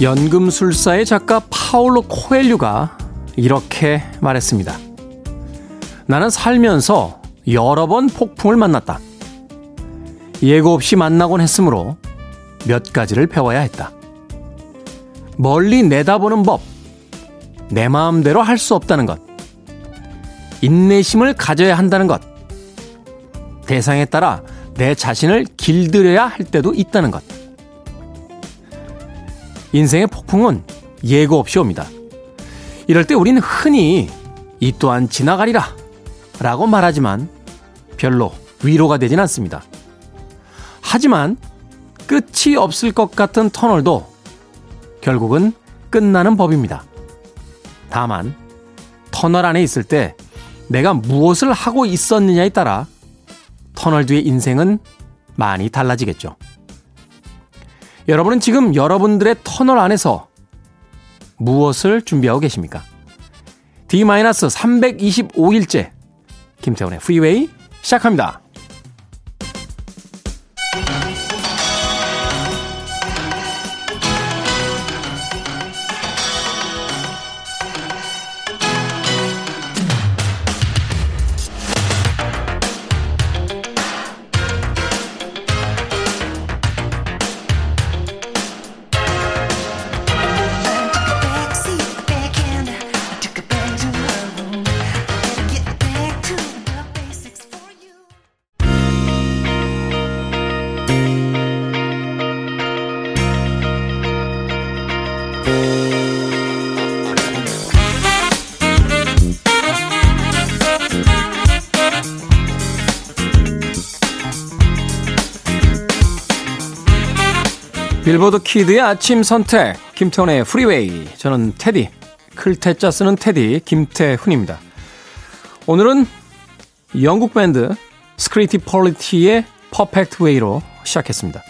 연금술사의 작가 파울로 코엘류가 이렇게 말했습니다. 나는 살면서 여러 번 폭풍을 만났다. 예고 없이 만나곤 했으므로 몇 가지를 배워야 했다. 멀리 내다보는 법, 내 마음대로 할 수 없다는 것, 인내심을 가져야 한다는 것, 대상에 따라 내 자신을 길들여야 할 때도 있다는 것. 인생의 폭풍은 예고 없이 옵니다. 이럴 때 우리는 흔히 이 또한 지나가리라 라고 말하지만 별로 위로가 되진 않습니다. 하지만 끝이 없을 것 같은 터널도 결국은 끝나는 법입니다. 다만 터널 안에 있을 때 내가 무엇을 하고 있었느냐에 따라 터널 뒤의 인생은 많이 달라지겠죠. 여러분은 지금 여러분들의 터널 안에서 무엇을 준비하고 계십니까? D-325일째 김태훈의 프리웨이 시작합니다. 빌보드 Kid의 아침 선택, 김태훈의 프리웨이. 저는 태디, 클 태 자 쓰는 태디, 김태훈입니다. 오늘은 영국 밴드 스크리티 폴리티의 Perfect Way로 시작했습니다.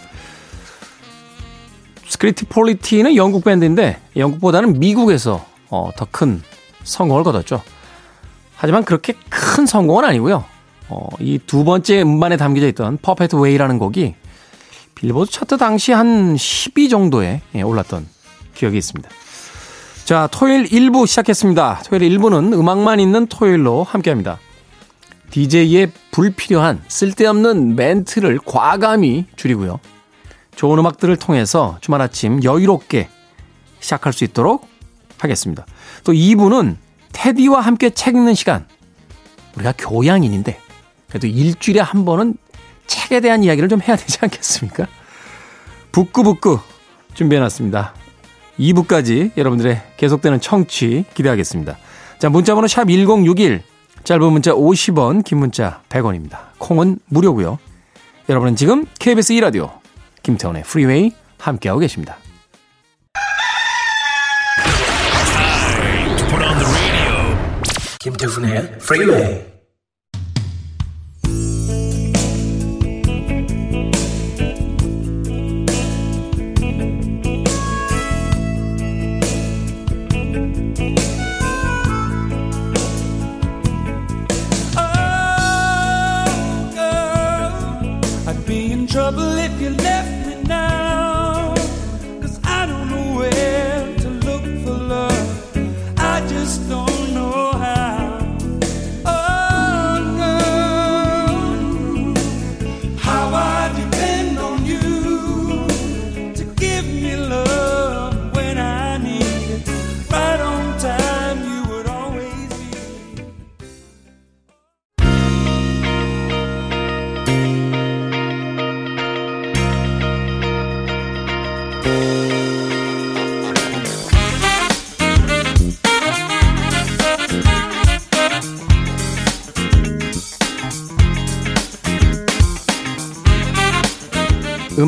스크리티 폴리티는 영국 밴드인데 영국보다는 미국에서 어, 더 큰 성공을 거뒀죠. 하지만 그렇게 큰 성공은 아니고요. 어, 이 두 번째 음반에 담겨져 있던 Perfect Way라는 곡이 빌보드 차트 당시 한 10위 정도에 예, 올랐던 기억이 있습니다. 자, 토요일 1부 시작했습니다. 토요일 1부는 음악만 있는 토요일로 함께 합니다. DJ의 불필요한 쓸데없는 멘트를 과감히 줄이고요. 좋은 음악들을 통해서 주말 아침 여유롭게 시작할 수 있도록 하겠습니다. 또 2부는 테디와 함께 책 읽는 시간. 우리가 교양인인데 그래도 일주일에 한 번은 책에 대한 이야기를 좀 해야 되지 않겠습니까? 북구북구 준비해놨습니다. 2부까지 여러분들의 계속되는 청취 기대하겠습니다. 자, 문자번호 sharp 1061, 짧은 문자 50원, 긴 문자 100원입니다. 콩은 무료고요. 여러분은 지금 KBS 2라디오 김태훈의 프리웨이 함께하고 계십니다. 김태훈의 프리웨이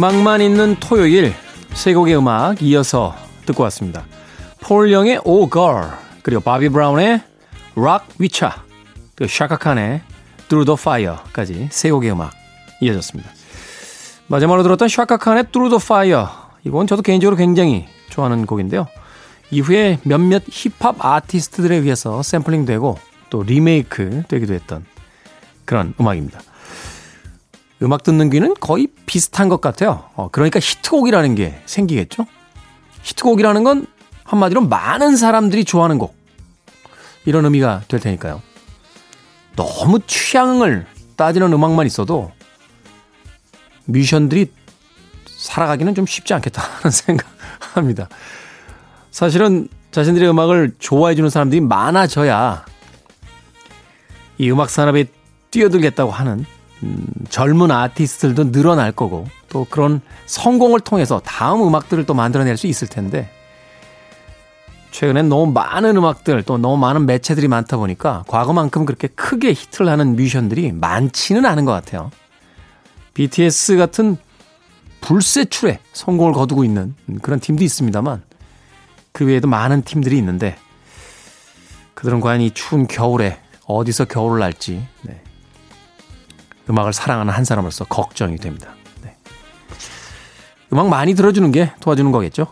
음악만 있는 토요일 세 곡의 음악 이어서 듣고 왔습니다. 폴 영의 Oh Girl 그리고 바비 브라운의 Rock 위차 그리고 샤카칸의 Through the Fire까지 세 곡의 음악 이어졌습니다. 마지막으로 들었던 샤카칸의 Through the Fire 이건 저도 개인적으로 굉장히 좋아하는 곡인데요. 이후에 몇몇 힙합 아티스트들에 의해서 샘플링되고 또 리메이크 되기도 했던 그런 음악입니다. 음악 듣는 귀는 거의 비슷한 것 같아요. 어, 그러니까 히트곡이라는 게 생기겠죠? 히트곡이라는 건 한마디로 많은 사람들이 좋아하는 곡. 이런 의미가 될 테니까요. 너무 취향을 따지는 음악만 있어도 뮤지션들이 살아가기는 좀 쉽지 않겠다는 생각합니다. 사실은 자신들의 음악을 좋아해 주는 사람들이 많아져야 이 음악 산업에 뛰어들겠다고 하는 음, 젊은 아티스트들도 늘어날 거고 또 그런 성공을 통해서 다음 음악들을 또 만들어낼 수 있을 텐데 최근엔 너무 많은 음악들 또 너무 많은 매체들이 많다 보니까 과거만큼 그렇게 크게 히트를 하는 뮤지션들이 많지는 않은 것 같아요. BTS 같은 불세출에 성공을 거두고 있는 그런 팀도 있습니다만 그 외에도 많은 팀들이 있는데 그들은 과연 이 추운 겨울에 어디서 겨울을 날지 네. 음악을 사랑하는 한 사람으로서 걱정이 됩니다. 네. 음악 많이 들어주는 게 도와주는 거겠죠.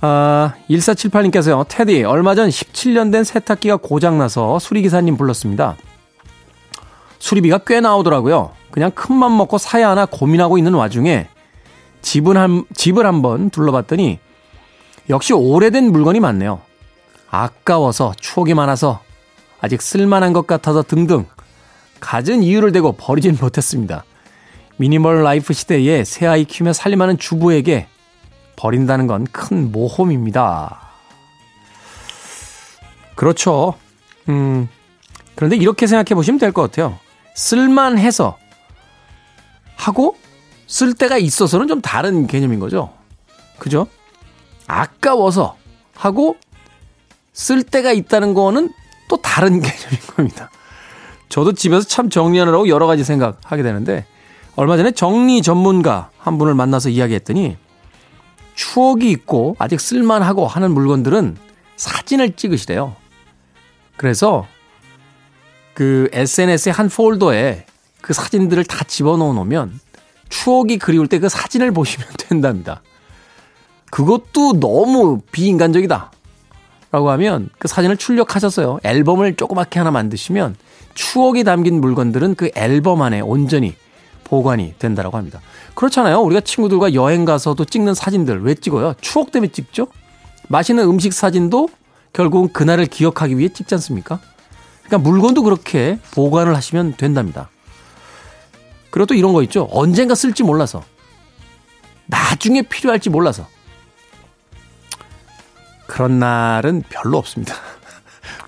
아, 1478님께서요. 테디, 얼마 전 17년 된 세탁기가 고장나서 수리기사님 불렀습니다. 수리비가 꽤 나오더라고요. 그냥 큰맘 먹고 사야 하나 고민하고 있는 와중에 집을 한, 집을 한번 둘러봤더니 역시 오래된 물건이 많네요. 아까워서 추억이 많아서 아직 쓸만한 것 같아서 등등 갖은 이유를 대고 버리진 못했습니다. minimal life 시대에 새 아이 키우며 살림하는 주부에게 버린다는 건 큰 모험입니다. 그렇죠. 음, 그런데 이렇게 생각해 보시면 될 것 같아요. 쓸만해서 하고 쓸 때가 있어서는 좀 다른 개념인 거죠. 그죠? 아까워서 하고 쓸 때가 있다는 거는 또 다른 개념인 겁니다. 저도 집에서 참 정리하느라고 여러 가지 생각하게 되는데 얼마 전에 정리 전문가 한 분을 만나서 이야기했더니 추억이 있고 아직 쓸만하고 하는 물건들은 사진을 찍으시래요. 그래서 그 SNS의 한 폴더에 그 사진들을 다 집어넣어 놓으면 추억이 그리울 때 그 사진을 보시면 된답니다. 그것도 너무 비인간적이다. 라고 하면 그 사진을 출력하셨어요. 앨범을 조그맣게 하나 만드시면 추억이 담긴 물건들은 그 앨범 안에 온전히 보관이 된다라고 합니다. 그렇잖아요. 우리가 친구들과 여행 가서도 찍는 사진들 왜 찍어요? 추억 때문에 찍죠? 맛있는 음식 사진도 결국은 그날을 기억하기 위해 찍지 않습니까? 그러니까 물건도 그렇게 보관을 하시면 된답니다. 그리고 또 이런 거 있죠. 언젠가 쓸지 몰라서. 나중에 필요할지 몰라서. 그런 날은 별로 없습니다.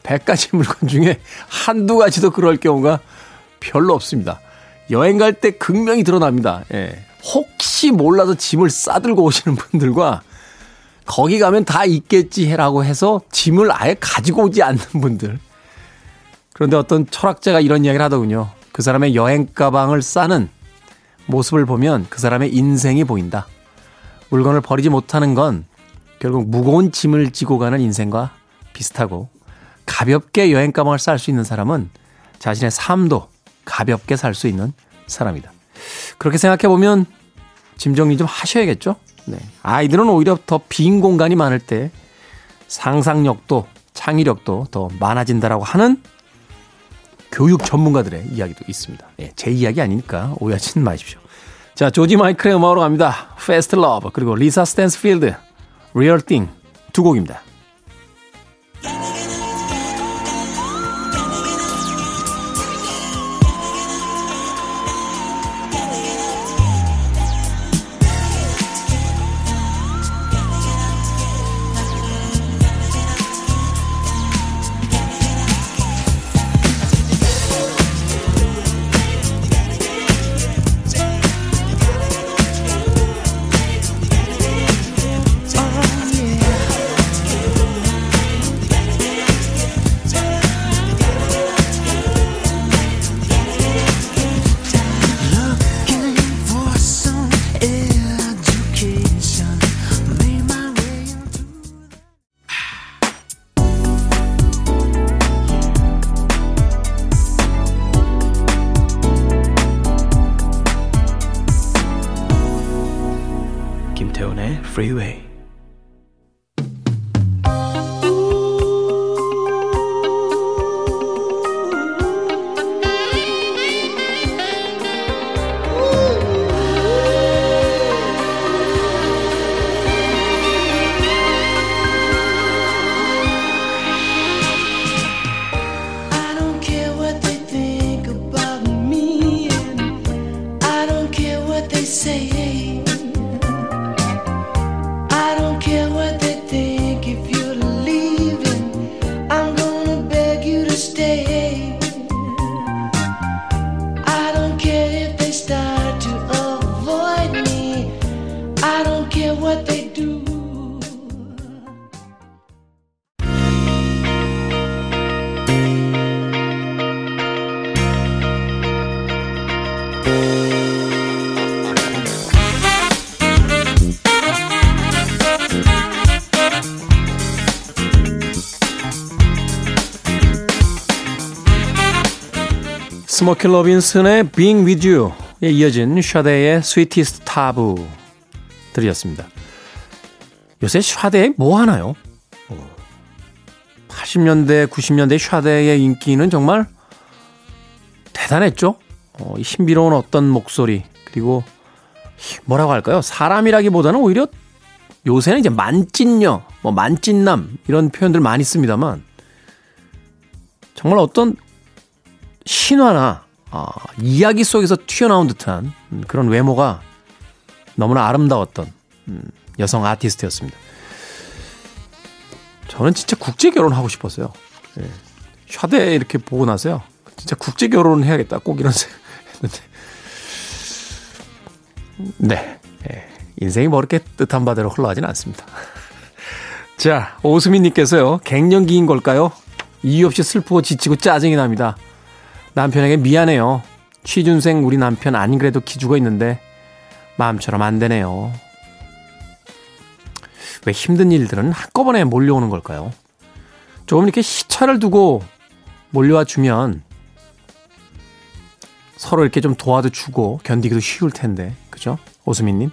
100가지 물건 중에 한두 가지도 그럴 경우가 별로 없습니다. 여행 갈 때 극명히 드러납니다. 예. 혹시 몰라서 짐을 싸들고 오시는 분들과 거기 가면 다 있겠지 해라고 해서 짐을 아예 가지고 오지 않는 분들. 그런데 어떤 철학자가 이런 이야기를 하더군요. 그 사람의 여행 가방을 싸는 모습을 보면 그 사람의 인생이 보인다. 물건을 버리지 못하는 건 결국 무거운 짐을 지고 가는 인생과 비슷하고 가볍게 여행 가방을 쌀 수 있는 사람은 자신의 삶도 가볍게 살 수 있는 사람이다. 그렇게 생각해 보면 짐 정리 좀 하셔야겠죠? 네. 아이들은 오히려 더 빈 공간이 많을 때 상상력도 창의력도 더 많아진다라고 하는 교육 전문가들의 이야기도 있습니다. 예, 제 이야기 아니니까 오해하지는 마십시오. 자, 조지 마이클의 음악으로 갑니다. Fast Love 그리고 리사 스탠스필드 Real Thing 두 곡입니다. Leone Freeway. 스모키 로빈슨의 Being With You에 이어진 샤데의 Sweetest Taboo 들이었습니다. 요새 샤데 뭐 하나요? 80년대, 90년대 샤데의 인기는 정말 대단했죠? 어, 신비로운 어떤 목소리, 그리고 뭐라고 할까요? 사람이라기보다는 오히려 요새는 이제 만찢녀, 뭐 만찢남 이런 표현들 많이 씁니다만 정말 어떤 신화나 어, 이야기 속에서 튀어나온 듯한 그런 외모가 너무나 아름다웠던 음, 여성 아티스트였습니다. 저는 진짜 국제 결혼하고 싶었어요. 예. 샤데 이렇게 보고 나서요. 진짜 국제 결혼을 해야겠다. 꼭 이런 생각 했는데. 네. 예. 인생이 뭐 이렇게 뜻한 바대로 흘러가진 않습니다. 자, 오수민님께서요. 갱년기인 걸까요? 이유 없이 슬프고 지치고 짜증이 납니다. 남편에게 미안해요. 취준생 우리 남편 안 그래도 기죽어 있는데 마음처럼 안 되네요. 왜 힘든 일들은 한꺼번에 몰려오는 걸까요? 조금 이렇게 시차를 두고 몰려와 주면 서로 이렇게 좀 도와도 주고 견디기도 쉬울 텐데, 그죠? 오수민님.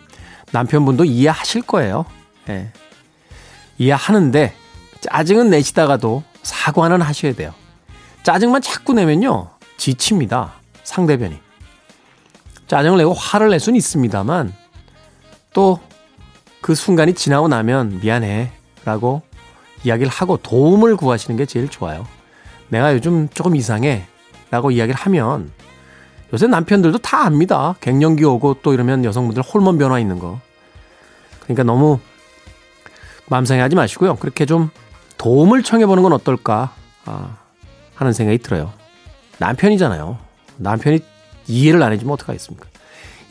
남편분도 이해하실 거예요. 예. 이해하는데, 짜증은 내시다가도 사과는 하셔야 돼요. 짜증만 자꾸 내면요, 지칩니다. 상대편이. 짜증을 내고 화를 낼 수는 있습니다만, 또 그 순간이 지나고 나면 미안해. 라고 이야기를 하고 도움을 구하시는 게 제일 좋아요. 내가 요즘 조금 이상해. 라고 이야기를 하면 요새 남편들도 다 압니다. 갱년기 오고 또 이러면 여성분들 호르몬 변화 있는 거. 그러니까 너무 마음 상해하지 마시고요. 그렇게 좀 도움을 청해보는 건 어떨까 아, 하는 생각이 들어요. 남편이잖아요. 남편이 이해를 안 해주면 어떡하겠습니까?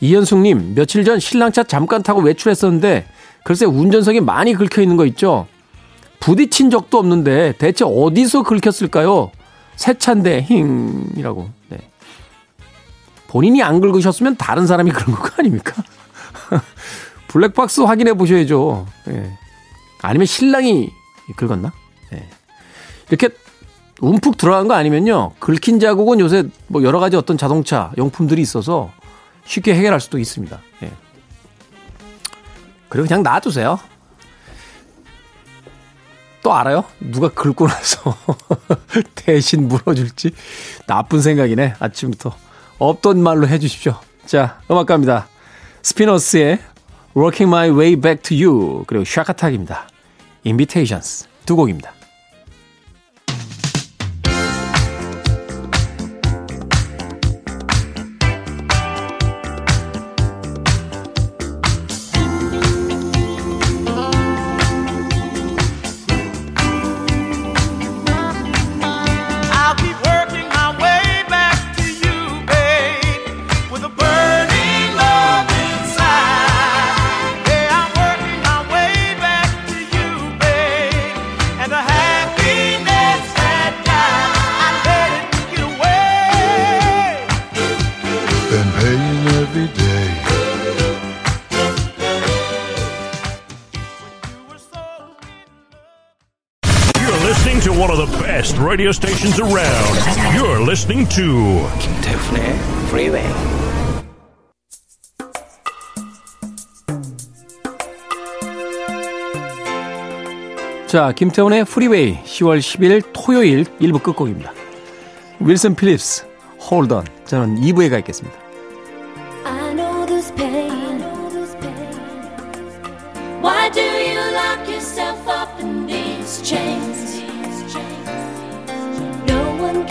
이현숙님, 며칠 전 신랑차 잠깐 타고 외출했었는데 글쎄 운전석에 많이 긁혀 있는 거 있죠? 부딪힌 적도 없는데 대체 어디서 긁혔을까요? 새 차인데 힝 이라고. 네. 본인이 안 긁으셨으면 다른 사람이 긁은 거 아닙니까? 블랙박스 확인해 보셔야죠. 네. 아니면 신랑이 긁었나? 네. 이렇게 움푹 들어간 거 아니면요. 긁힌 자국은 요새 뭐 여러 가지 어떤 자동차 용품들이 있어서 쉽게 해결할 수도 있습니다. 네. 그리고 그냥 놔두세요. 또 알아요? 누가 긁고 나서 대신 물어줄지 나쁜 생각이네. 아침부터 없던 말로 해주십시오. 자, 음악 갑니다. 스피너스의 Working My Way Back to You 그리고 샤카탁입니다. Invitations 두 곡입니다. Radio stations around. You're listening to 김태훈의 Freeway. 자, 김태훈의 프리웨이 10월 10일 토요일 1부 끝곡입니다. 윌슨 필립스, Hold On. 저는 2부에 가 있겠습니다.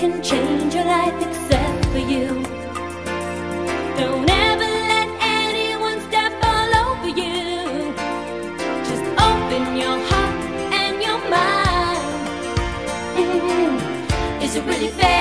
Can change your life except for you. Don't ever let anyone step all over you. Just open your heart and your mind. Mm-hmm. Is it really fair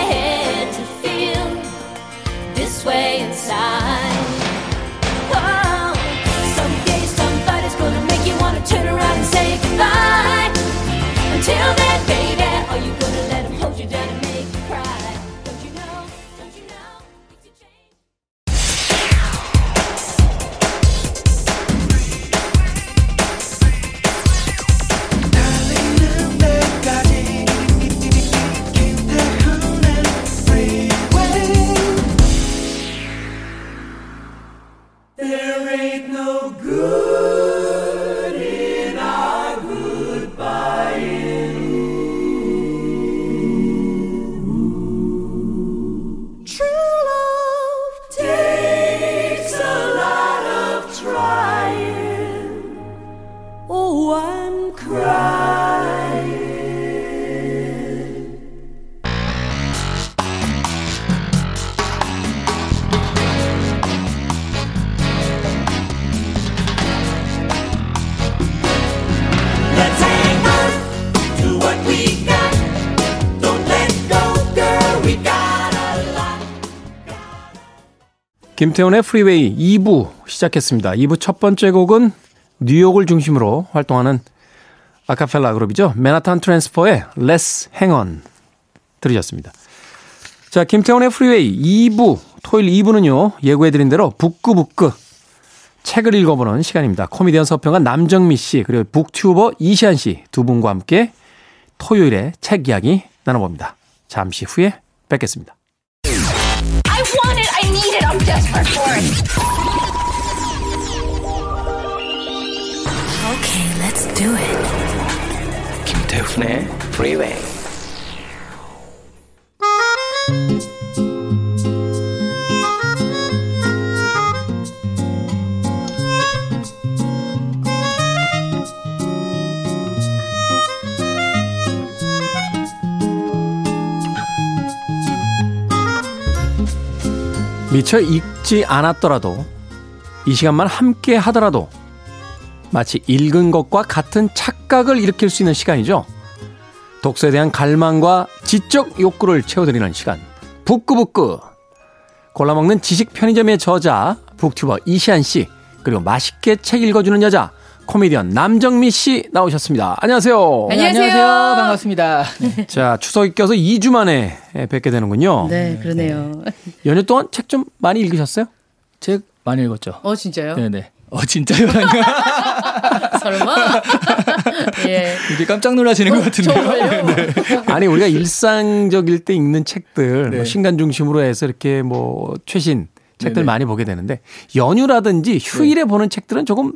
김태훈의 프리웨이 2부 시작했습니다. 2부 첫 번째 곡은 뉴욕을 중심으로 활동하는 아카펠라 그룹이죠. 맨하탄 트랜스퍼의 Let's Hang On 들으셨습니다. 자, 김태훈의 프리웨이 2부 토요일 2부는요. 예고해드린 대로 북극북극 책을 읽어보는 시간입니다. 코미디언 서평가 남정미 씨, 그리고 booktuber 이시안 씨 두 분과 함께 토요일에 책 이야기 나눠봅니다. 잠시 후에 뵙겠습니다. I want it. I need it. I'm desperate for it. Okay, let's do it. 김태훈의 Freeway. 미처 읽지 않았더라도 이 시간만 함께 하더라도 마치 읽은 것과 같은 착각을 일으킬 수 있는 시간이죠. 독서에 대한 갈망과 지적 욕구를 채워드리는 시간. 북구북구. 골라먹는 지식 편의점의 저자, 북튜버 이시안 씨, 그리고 맛있게 책 읽어주는 여자, 코미디언 남정미 씨 나오셨습니다. 안녕하세요. 네, 안녕하세요. 반갑습니다. 자, 추석이 껴서 2주 만에 뵙게 되는군요. 네, 그러네요. 연휴 동안 책 좀 많이 읽으셨어요? 책 많이 읽었죠. 어 진짜요? 네네. 어 진짜요? 설마? 예. 이게 깜짝 놀라시는 것 같은데요. 정말요? 아니 우리가 일상적일 때 읽는 책들 네. 뭐 신간 중심으로 해서 이렇게 뭐 최신 책들 네네. 많이 보게 되는데 연휴라든지 휴일에 보는 책들은 조금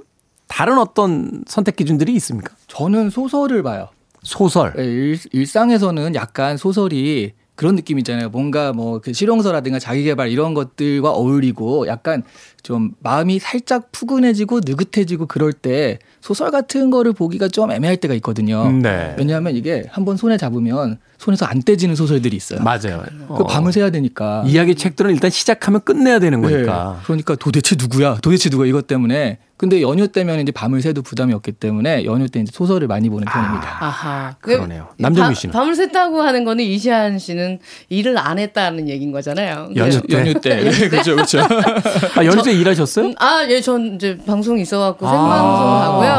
다른 어떤 선택 기준들이 있습니까? 저는 소설을 봐요. 소설. 네, 일, 일상에서는 약간 소설이 그런 느낌이잖아요. 뭔가 뭐 그 실용서라든가 자기개발 이런 것들과 어울리고 약간 좀 마음이 살짝 푸근해지고 느긋해지고 그럴 때 소설 같은 거를 보기가 좀 애매할 때가 있거든요. 네. 왜냐하면 이게 한번 손에 잡으면 손에서 안 떼지는 소설들이 있어요. 맞아요. 그 밤을 새야 되니까. 이야기 책들은 일단 시작하면 끝내야 되는 거니까. 네. 그러니까 도대체 누구야? 도대체 누가 이것 때문에. 근데 연휴 때면 이제 밤을 새도 부담이 없기 때문에 연휴 때 이제 소설을 많이 보는 편입니다. 아하. 그러네요. 그 남정미 밤- 씨는? 밤을 샜다고 하는 거는 이시안 씨는 일을 안 했다는 얘기인 거잖아요. 연휴 그- 때. 연휴 때. 네, 그렇죠, 그렇죠. 아, 연휴 때 일하셨어요? 음, 아, 예, 전 이제 방송이 있어 갖고 아. 생방송 하고요.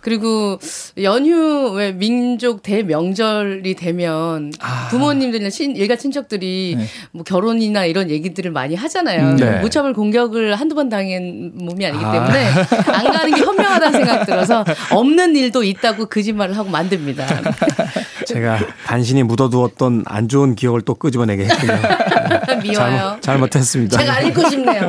그리고 연휴 왜 민족 대명절이 되면 부모님들이나 친, 일가 친척들이 네. 뭐 결혼이나 이런 얘기들을 많이 하잖아요. 음, 네. 무차별 공격을 한두 번 당한 몸이 아니기 아. 때문에 안 가는 게 현명하다는 생각 들어서 없는 일도 있다고 거짓말을 하고 만듭니다. 제가 간신히 묻어두었던 안 좋은 기억을 또 끄집어내게 했군요. 미워요. 잘못, 잘못 했습니다. 제가 안 읽고 싶네요.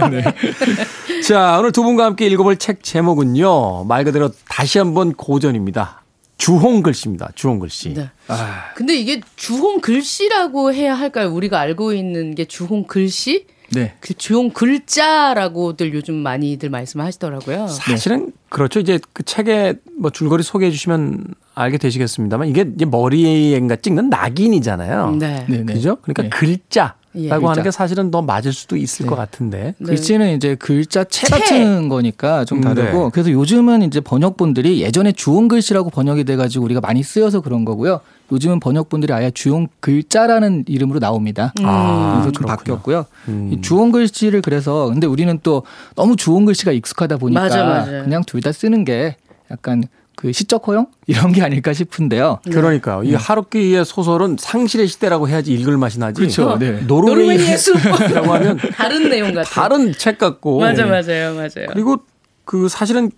자, 오늘 두 분과 함께 읽어볼 책 제목은요. 말 그대로 다시 한번 고전입니다. 주홍 글씨입니다. 주홍 글씨. 네. 아, 근데 이게 주홍 글씨라고 해야 할까요? 우리가 알고 있는 게 주홍 글씨? 네. 그 주홍 글자라고들 요즘 많이들 말씀하시더라고요. 사실은 그렇죠. 이제 그 책에 뭐 줄거리 소개해 주시면 알게 되시겠습니다만 이게 머리에인가 찍는 낙인이잖아요. 네. 네, 네. 그죠? 그러니까 네. 글자 라고 예. 하는 글자. 게 사실은 더 맞을 수도 있을 네. 것 같은데. 네. 글씨는 이제 글자 채 채. 같은 거니까 좀 음, 다르고 네. 그래서 요즘은 이제 번역본들이 예전에 주홍 글씨라고 번역이 돼가지고 우리가 많이 쓰여서 그런 거고요. 요즘은 번역본들이 아예 주홍 글자라는 이름으로 나옵니다. 아, 그래서 좀. 바뀌었고요. 음. 이 주홍 글씨를 그래서 근데 우리는 또 너무 주홍 글씨가 익숙하다 보니까 맞아, 맞아. 그냥 둘 다 쓰는 게 약간 그 시적 허용 이런 게 아닐까 싶은데요. 그러니까요. 이 하루키의 소설은 상실의 시대라고 해야지 읽을 맛이 나지. 그렇죠. 네. 노르웨이의 숲이라고 하면 다른 내용 같아요. 다른 책 같고. 맞아, 맞아요, 맞아요. 그리고 그 사실은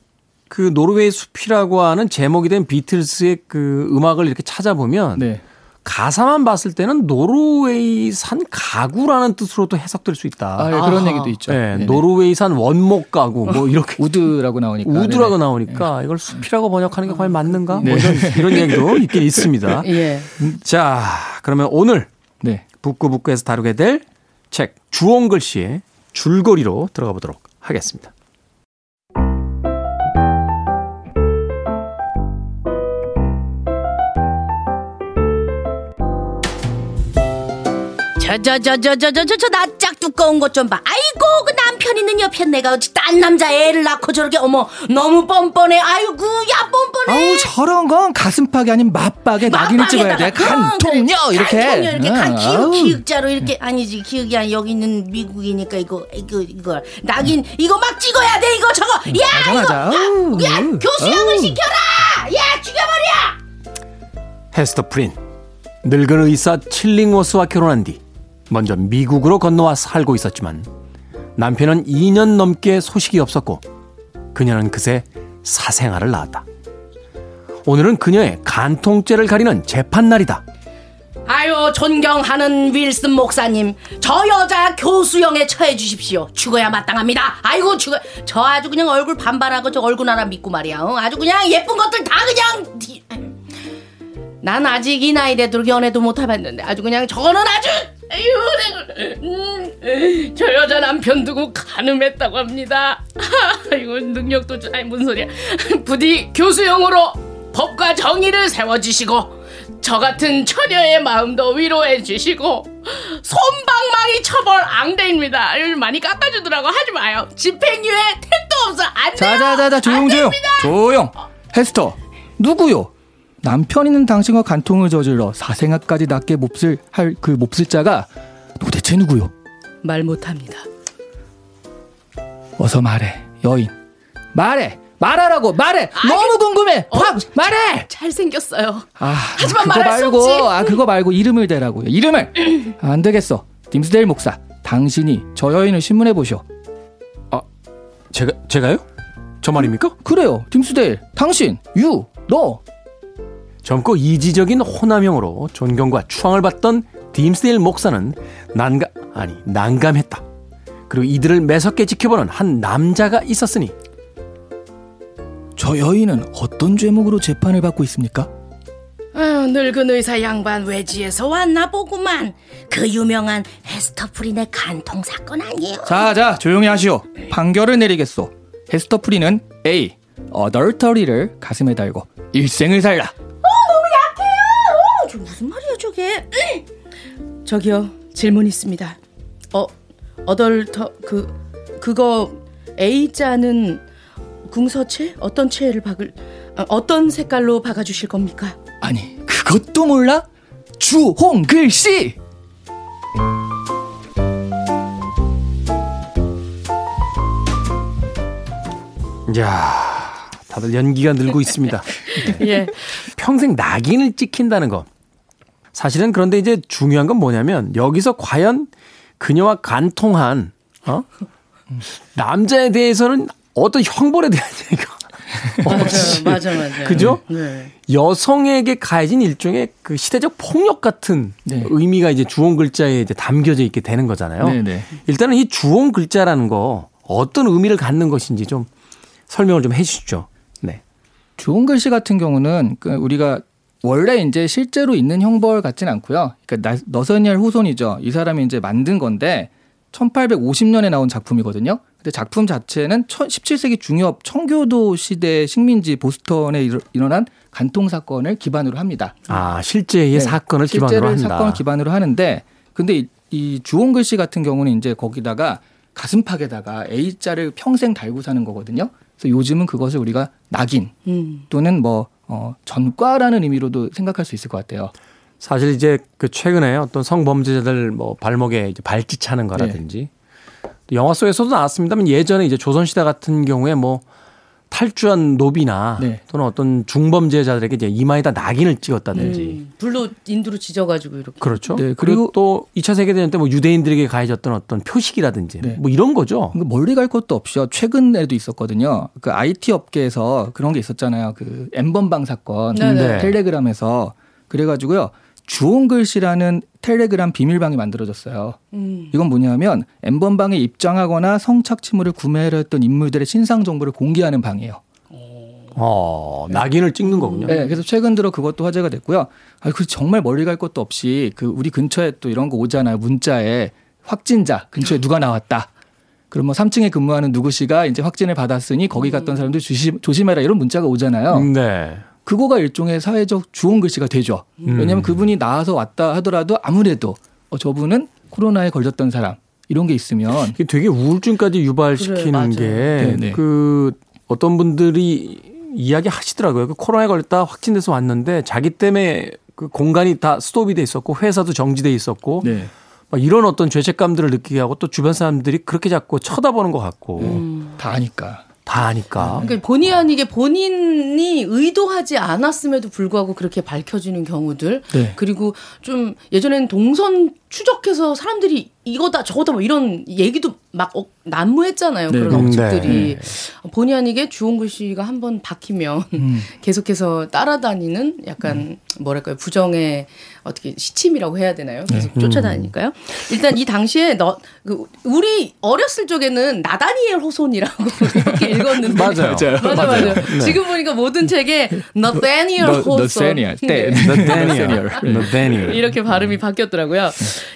그 노르웨이 숲이라고 하는 제목이 된 비틀스의 그 음악을 이렇게 찾아보면 네. 가사만 봤을 때는 노르웨이산 가구라는 뜻으로도 해석될 수 있다. 아, 예, 그런 아하. 얘기도 있죠. 네, 네네. 노르웨이산 원목 가구 뭐 이렇게 wood라고 나오니까. wood라고 네네. 나오니까 이걸 숲이라고 번역하는 게 과연 맞는가? 네. 뭐 이런, 이런 얘기도 있긴 있습니다. 예. 자, 그러면 오늘 네. 북구북구에서 다루게 될 책 주홍 글씨의 줄거리로 들어가 보도록 하겠습니다. 저 저 저 저 저저저 나짝 두꺼운 것 좀 봐. 아이고 그 남편 있는 옆에 내가 어찌 딴 남자 애를 낳고 저렇게 어머 너무 뻔뻔해. 아이고 야 뻔뻔해. 아우 저런 건 가슴팍이 아닌 맛박에 낙인을 찍어야 돼. 간통녀 어, 그래. 이렇게. 간통녀 이렇게 응. 간 기육 자로 이렇게 아니지 기육이 아니 여기 있는 미국이니까 이거 이거 이거 낙인 응. 이거 막 찍어야 돼 이거 저거. 음, 야 맞아, 맞아. 이거 아우, 야 교수형을 시켜라. 야 죽여버려. 헤스터 프린 늙은 의사 칠링워스와 결혼한 뒤 먼저 미국으로 건너와 살고 있었지만 남편은 2년 넘게 소식이 없었고 그녀는 그새 사생아를 낳았다. 오늘은 그녀의 간통죄를 가리는 재판 날이다. 아유 존경하는 윌슨 목사님 저 여자 교수형에 처해 주십시오 죽어야 마땅합니다 아이고 죽어 저 아주 그냥 얼굴 반반하고 저 얼굴 하나 믿고 말이야 어? 아주 그냥 예쁜 것들 다 그냥 뒤- 난 아직 이 나이 돼도 연애도 못 해봤는데 아주 그냥 저거는 아주 내가 음, 저 여자 남편 두고 가늠했다고 합니다 아이고 능력도 좀- 아니 무슨 소리야 부디 교수형으로 법과 정의를 세워주시고 저 같은 처녀의 마음도 위로해 주시고 손방망이 처벌 앙대입니다. 많이 깎아주더라고 하지 마요. 집행유예 택도 없어 안 돼요. 자자자자 안 조용 조용. 조용. 헤스터 누구요? 남편 있는 당신과 간통을 저질러 사생아까지 낳게 몹쓸 할 그 몹쓸 자가 도대체 누구요? 말 못합니다. 어서 말해 여인 말해 말하라고 말해 너무 궁금해 확 말해 잘생겼어요. 아 하지만 그거 말고 없지. 아 그거 말고 이름을 대라고요 이름을 안 되겠어 딤스데일 목사 당신이 저 여인을 신문해 보쇼 제가 제가요? 저 말입니까? 그래요 딤스데일 당신 유 너 젊고 이지적인 호남형으로 존경과 추앙을 받던 딤스데일 목사는 난감 아니 난감했다. 그리고 이들을 매섭게 지켜보는 한 남자가 있었으니 저 여인은 어떤 죄목으로 재판을 받고 있습니까? 아유, 늙은 의사 양반 외지에서 왔나 보구만. 그 유명한 헤스터 프린의 간통 사건 아니에요? 자 자 조용히 하시오 판결을 내리겠소 헤스터 프리는 A 어덜터리를 가슴에 달고 일생을 살라 저기요 질문 있습니다. 어 어덜터 그 그거 A자는 궁서체 어떤 체를 박을 어, 어떤 색깔로 박아주실 겁니까? 아니 그것도 몰라? 주홍글씨 야 다들 연기가 늘고 있습니다. 예. 평생 낙인을 찍힌다는 거. 사실은 그런데 이제 중요한 건 뭐냐면 여기서 과연 그녀와 간통한 어? 남자에 대해서는 어떤 형벌에 대한 얘기가 없이 맞아 맞아. 그죠? 네. 여성에게 가해진 일종의 그 시대적 폭력 같은 네. 의미가 이제 주홍 글자에 이제 담겨져 있게 되는 거잖아요. 네네. 일단은 이 주홍 글자라는 거 어떤 의미를 갖는 것인지 좀 설명을 좀 해주시죠. 네. 주홍 글씨 같은 경우는 그 우리가 원래 이제 실제로 있는 형벌 같진 않고요. 그러니까 나- 너서니알 후손이죠. 이 사람이 이제 만든 건데 1850년에 나온 작품이거든요. 근데 작품 자체는 17세기 중엽 청교도 시대 식민지 보스턴에 일- 일어난 간통 사건을 기반으로 합니다. 아 실제의 네, 사건을 기반으로 실제를 한다. 사건을 기반으로 하는데 근데 이, 이 주홍 글씨 같은 경우는 이제 거기다가 가슴팍에다가 A자를 평생 달고 사는 거거든요. 그래서 요즘은 그것을 우리가 낙인 음. 또는 뭐 어, 전과라는 의미로도 생각할 수 있을 것 같아요. 사실 이제 그 최근에 어떤 성범죄자들 뭐 발목에 이제 발짓 차는 거라든지 또 영화 속에서도 나왔습니다만 예전에 이제 조선시대 같은 경우에 뭐 탈주한 노비나 네. 또는 어떤 중범죄자들에게 이제 이마에다 낙인을 찍었다든지 음, 불로 인두로 찢어가지고 이렇게. 그렇죠. 네, 그리고, 그리고- 또 2차 세계 대전 때 뭐 유대인들에게 가해졌던 어떤 표식이라든지 네. 뭐 이런 거죠. 멀리 갈 것도 없이요. 최근에도 있었거든요. 그 IT 업계에서 그런 게 있었잖아요. 그 엠번방 사건 네네. 텔레그램에서 그래가지고요. 주홍 글씨라는 텔레그램 비밀방이 만들어졌어요. 음. 이건 뭐냐면 엠번방에 입장하거나 성착취물을 구매하려 했던 인물들의 신상 정보를 공개하는 방이에요. 어, 낙인을 찍는 거군요. 네, 그래서 최근 들어 그것도 화제가 됐고요. 아, 그 정말 멀리 갈 것도 없이 그 우리 근처에 또 이런 거 오잖아요. 문자에 확진자 근처에 누가 나왔다. 그럼 뭐 3층에 근무하는 누구 씨가 이제 확진을 받았으니 거기 갔던 사람들 조심, 조심해라 이런 문자가 오잖아요. 네. 그거가 일종의 사회적 주홍 글씨가 되죠. 왜냐하면 그분이 나와서 왔다 하더라도 아무래도 어, 저분은 코로나에 걸렸던 사람 이런 게 있으면 이게 되게 우울증까지 유발시키는 맞아요. 네, 네. 게그 어떤 분들이 이야기 하시더라고요. 그 코로나에 걸렸다 확진돼서 왔는데 자기 때문에 그 공간이 다 스톱이 돼 있었고 회사도 정지돼 있었고 네. 막 이런 어떤 죄책감들을 느끼게 하고 또 주변 사람들이 그렇게 자꾸 쳐다보는 것 같고 음. 다 아니까. 다 아니까. 그러니까 본의 아니게 본인이 의도하지 않았음에도 불구하고 그렇게 밝혀지는 경우들 네. 그리고 좀 예전에는 동선 추적해서 사람들이 이거다 저거다 뭐 이런 얘기도 막 어, 난무했잖아요 네. 그런 음, 억측들이 본의 아니게 주홍글 씨가 한번 박히면 음. 계속해서 따라다니는 약간 뭐랄까요 부정의 어떻게 시침이라고 해야 되나요? 계속 쫓아다니니까요. 일단 이 당시에 너 그, 우리 어렸을 적에는 나다니엘 호손이라고 이렇게 읽었는데 맞아요. 맞아 맞아. 네. 지금 보니까 모든 책에 나다니엘 너, 호손. 나다니엘. 나다니엘. 이렇게 발음이 바뀌었더라고요.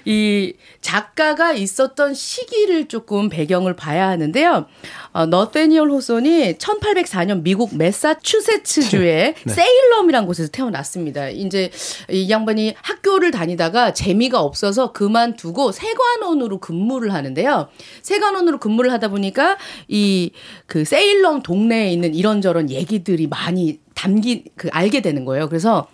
이 작가가 있었던 시기를 조금 배경을 봐야 하는데요. 어, 너테니얼 호손이 1804년 미국 매사추세츠주의 세일럼이라는 곳에서 태어났습니다. 이제 이 양반이 학교를 다니다가 재미가 없어서 그만두고 세관원으로 근무를 하는데요. 세관원으로 근무를 하다 보니까 이 그 세일럼 동네에 있는 이런저런 얘기들이 많이 담기 그 알게 되는 거예요. 그래서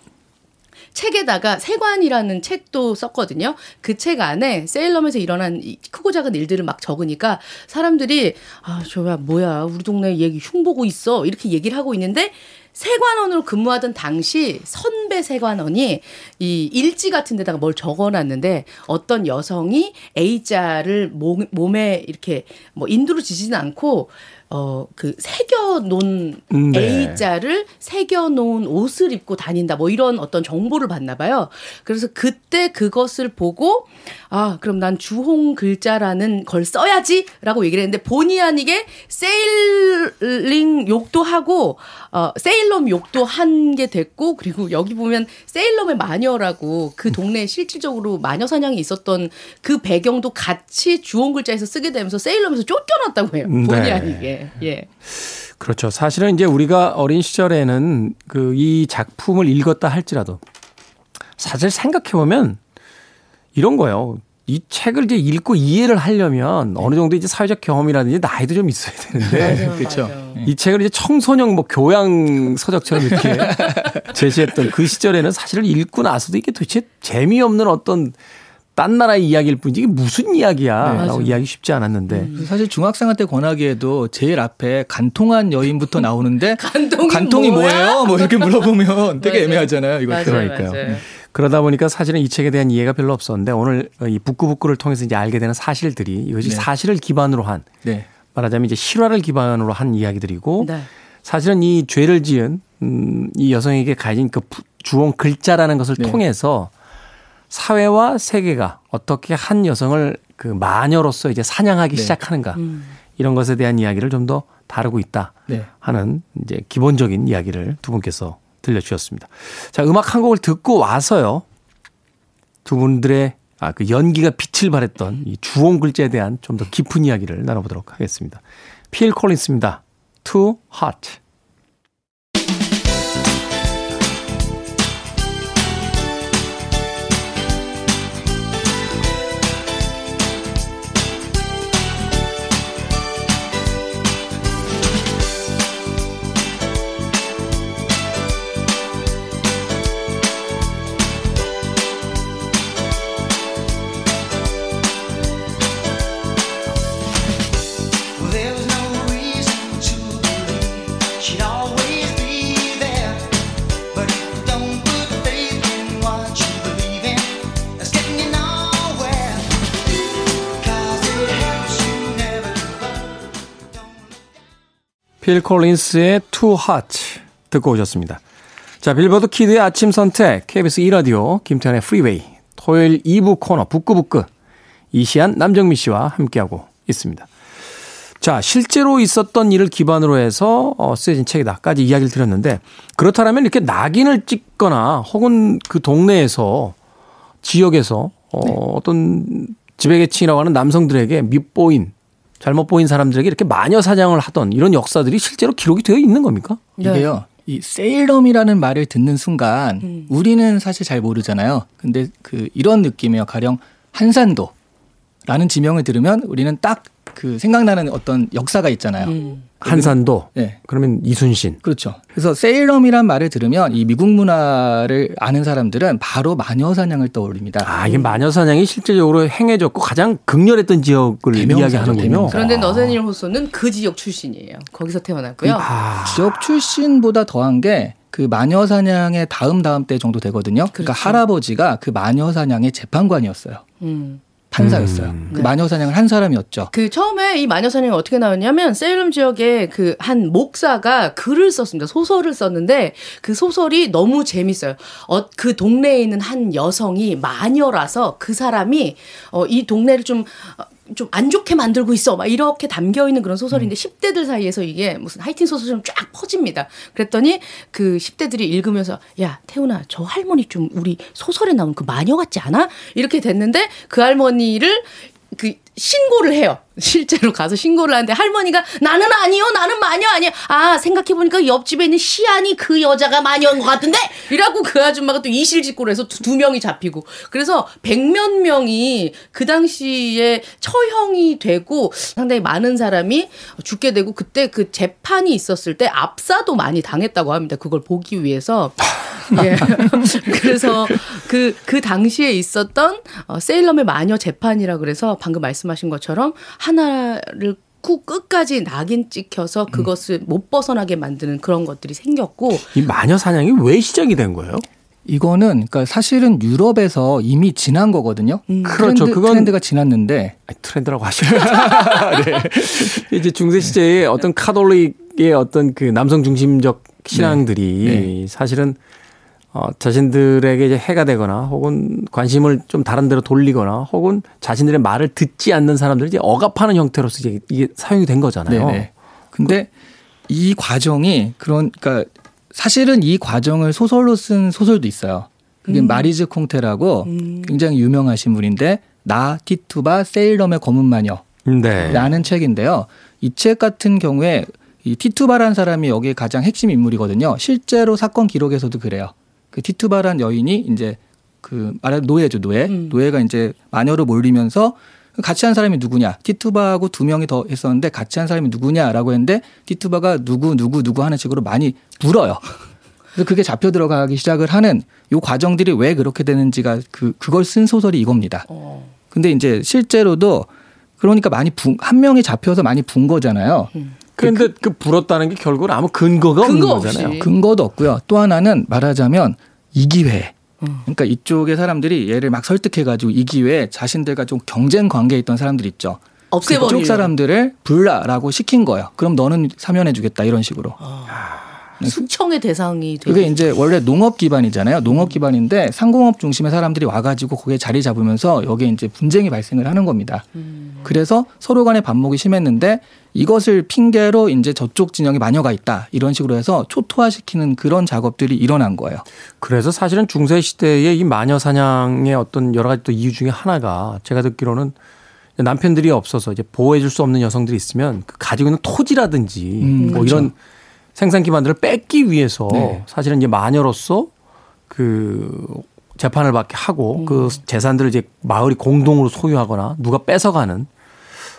책에다가 세관이라는 책도 썼거든요. 그 책 안에 세일럼에서 일어난 이 크고 작은 일들을 막 적으니까 사람들이 아, 저야 뭐야. 우리 동네 얘기 흉 보고 있어. 이렇게 얘기를 하고 있는데 세관원으로 근무하던 당시 선배 세관원이 이 일지 같은 데다가 뭘 적어 놨는데 어떤 여성이 A자를 몸, 몸에 이렇게 뭐 인두로 지지는 않고 어 그 새겨 놓은 음, 네. A자를 새겨 놓은 옷을 입고 다닌다. 뭐 이런 어떤 정보를 받나 봐요. 그래서 그때 그것을 보고 아, 그럼 난 주홍 글자라는 걸 써야지 라고 얘기를 했는데 본의 아니게 세일링 욕도 하고 어 세일럼 욕도 한 게 됐고 그리고 여기 보면 세일럼의 마녀라고 그 동네에 실질적으로 마녀 사냥이 있었던 그 배경도 같이 주홍 글자에서 쓰게 되면서 세일럼에서 쫓겨났다고 해요. 본의 네. 아니게. 예. 그렇죠. 사실은 이제 우리가 어린 시절에는 그 이 작품을 읽었다 할지라도 사실 생각해 보면 이런 거예요. 이 책을 이제 읽고 이해를 하려면 어느 정도 이제 사회적 경험이라든지 나이도 좀 있어야 되는데 맞아, 그렇죠. 맞아. 이 책을 이제 청소년 뭐 교양 서적처럼 이렇게 제시했던 그 시절에는 사실은 읽고 나서도 이게 도대체 재미없는 어떤 딴 나라의 이야기일 뿐이지 이게 무슨 이야기야 네, 라고 맞아요. 이야기 쉽지 않았는데 사실 중학생한테 권하기에도 제일 앞에 간통한 여인부터 나오는데 간통이 뭐야? 뭐예요? 뭐 이렇게 물어보면 되게 맞아요. 애매하잖아요. 이거 그러니까요. 맞아요. 그러다 보니까 사실은 이 책에 대한 이해가 별로 없었는데 오늘 이 북구북구를 통해서 이제 알게 되는 사실들이 이것이 네. 사실을 기반으로 한 네. 말하자면 이제 실화를 기반으로 한 이야기들이고 네. 사실은 이 죄를 지은 음, 이 여성에게 가진 그 부- 주홍 글자라는 것을 네. 통해서 사회와 세계가 어떻게 한 여성을 그 마녀로서 이제 사냥하기 네. 시작하는가 이런 것에 대한 이야기를 좀 더 다루고 있다 네. 하는 이제 기본적인 이야기를 두 분께서 들려주셨습니다. 자, 음악 한 곡을 듣고 와서요. 두 분들의 아, 그 연기가 빛을 발했던 이 주홍 글자에 대한 좀 더 깊은 이야기를 나눠보도록 하겠습니다. 필 콜린스입니다. Too Hot. 필 콜린스의 Two Hearts 듣고 오셨습니다. 자, 빌보드 Kid의 아침 선택, KBS 2라디오, 김태훈의 프리웨이, 토요일 2부 코너 북구북구, 이시안 남정미 씨와 함께하고 있습니다. 자, 실제로 있었던 일을 기반으로 해서 어, 쓰여진 책이다까지 이야기를 드렸는데 그렇다면 이렇게 낙인을 찍거나 혹은 그 동네에서 지역에서 어, 어떤 지배계층이라고 하는 남성들에게 밉보인 잘못 보인 사람들에게 이렇게 마녀 사냥을 하던 이런 역사들이 실제로 기록이 되어 있는 겁니까? 네. 이게요. 이 세일럼이라는 말을 듣는 순간 음. 우리는 사실 잘 모르잖아요. 근데 그 이런 느낌이에요. 가령 한산도 한산도라는 지명을 들으면 우리는 딱 그 생각나는 어떤 역사가 있잖아요. 음. 한산도. 네. 그러면 이순신. 그렇죠. 그래서 세일럼이란 말을 들으면 이 미국 문화를 아는 사람들은 바로 마녀 사냥을 떠올립니다. 아, 이게 마녀 사냥이 실제적으로 행해졌고 가장 극렬했던 지역을 이야기하는군요. 대명사. 그런데 너세닐 호소는 그 지역 출신이에요. 거기서 태어났고요. 아, 지역 출신보다 더한 게그 마녀 사냥의 다음 다음 때 정도 되거든요. 그러니까 그렇죠. 할아버지가 그 마녀 사냥의 재판관이었어요. 음. 판사였어요. 음. 그 네. 마녀 사냥을 한 사람이었죠. 그 처음에 이 마녀 사냥이 어떻게 나왔냐면 세일럼 지역에 그 한 목사가 글을 썼습니다. 소설을 썼는데 그 소설이 너무 재밌어요. 어, 그 동네에 있는 한 여성이 마녀라서 그 사람이 어, 이 동네를 좀 좀 안 좋게 만들고 있어. 막 이렇게 담겨 있는 그런 소설인데 10대들 사이에서 이게 무슨 하이틴 소설처럼 쫙 퍼집니다. 그랬더니 그 10대들이 읽으면서 야, 태훈아, 저 할머니 좀 우리 소설에 나온 그 마녀 같지 않아? 이렇게 됐는데 그 할머니를 그 신고를 해요. 실제로 가서 신고를 하는데 할머니가 나는 아니요, 나는 마녀 아니야. 아 생각해 보니까 옆집에 있는 시안이 그 여자가 마녀인 것 같은데 이라고 그 아줌마가 또 이실직고를 해서 두, 두 명이 잡히고 그래서 백몇 명이 그 당시에 처형이 되고 상당히 많은 사람이 죽게 되고 그때 그 재판이 있었을 때 압사도 많이 당했다고 합니다. 그걸 보기 위해서. 예. 그래서 그, 그 당시에 있었던 어, 세일럼의 마녀 재판이라 그래서 방금 말씀하신 것처럼 하나를 꾹 끝까지 낙인 찍혀서 그것을 못 벗어나게 만드는 그런 것들이 생겼고 이 마녀 사냥이 왜 시작이 된 거예요? 이거는 그러니까 사실은 유럽에서 이미 지난 거거든요. 그렇죠. 트렌드, 그건- 트렌드가 지났는데 아니, 트렌드라고 하시면 네. 이제 중세 시대의 어떤 카톨릭의 어떤 그 남성 중심적 신앙들이 네. 사실은 어, 자신들에게 이제 해가 되거나 혹은 관심을 좀 다른 데로 돌리거나 혹은 자신들의 말을 듣지 않는 사람들을 이제 억압하는 형태로서 이제 이게 사용이 된 거잖아요. 네네. 근데 이 과정이 그러니까 사실은 이 과정을 소설로 쓴 소설도 있어요. 그게 마리즈 콩테라고 굉장히 유명하신 분인데 나 티투바 세일럼의 검은 마녀 네. 라는 책인데요. 이 책 같은 경우에 이 티투바라는 사람이 여기에 가장 핵심 인물이거든요. 실제로 사건 기록에서도 그래요. 그 티투바란 여인이 이제 그 말하는 노예죠, 노예. 노예가 이제 마녀로 몰리면서 같이 한 사람이 누구냐? 티투바하고 두 명이 더 있었는데 같이 한 사람이 누구냐라고 했는데 티투바가 누구 누구 누구 하는 식으로 많이 물어요. 그래서 그게 잡혀 들어가기 시작을 하는 요 과정들이 왜 그렇게 되는지가 그 그걸 쓴 소설이 이겁니다. 근데 이제 실제로도 그러니까 많이 분, 한 명이 잡혀서 많이 분 거잖아요. 그런데 그 불었다는 게 결국은 아무 근거가 없는 근거 거잖아요. 없이. 근거도 없고요. 또 하나는 말하자면 이 기회. 그러니까 이쪽의 사람들이 얘를 막 설득해가지고 이 기회에 자신들과 좀 경쟁 관계에 있던 사람들 있죠. 없애버리려고. 그쪽 사람들을 불라라고 시킨 거예요. 그럼 너는 사면해주겠다 이런 식으로. 숙청의 대상이 되고 그게 이제 원래 농업 기반이잖아요. 농업 기반인데 상공업 중심의 사람들이 와가지고 거기에 자리 잡으면서 여기에 이제 분쟁이 발생을 하는 겁니다. 그래서 서로 간의 반목이 심했는데 이것을 핑계로 이제 저쪽 진영에 마녀가 있다 이런 식으로 해서 초토화시키는 그런 작업들이 일어난 거예요. 그래서 사실은 중세 시대의 이 마녀 사냥의 어떤 여러 가지 또 이유 중에 하나가 제가 듣기로는 남편들이 없어서 이제 보호해줄 수 없는 여성들이 있으면 그 가지고 있는 토지라든지 음, 뭐 그렇죠. 이런 생산 기반들을 뺏기 위해서 네. 사실은 이제 마녀로서 그 재판을 받게 하고 그 재산들을 이제 마을이 공동으로 소유하거나 누가 뺏어가는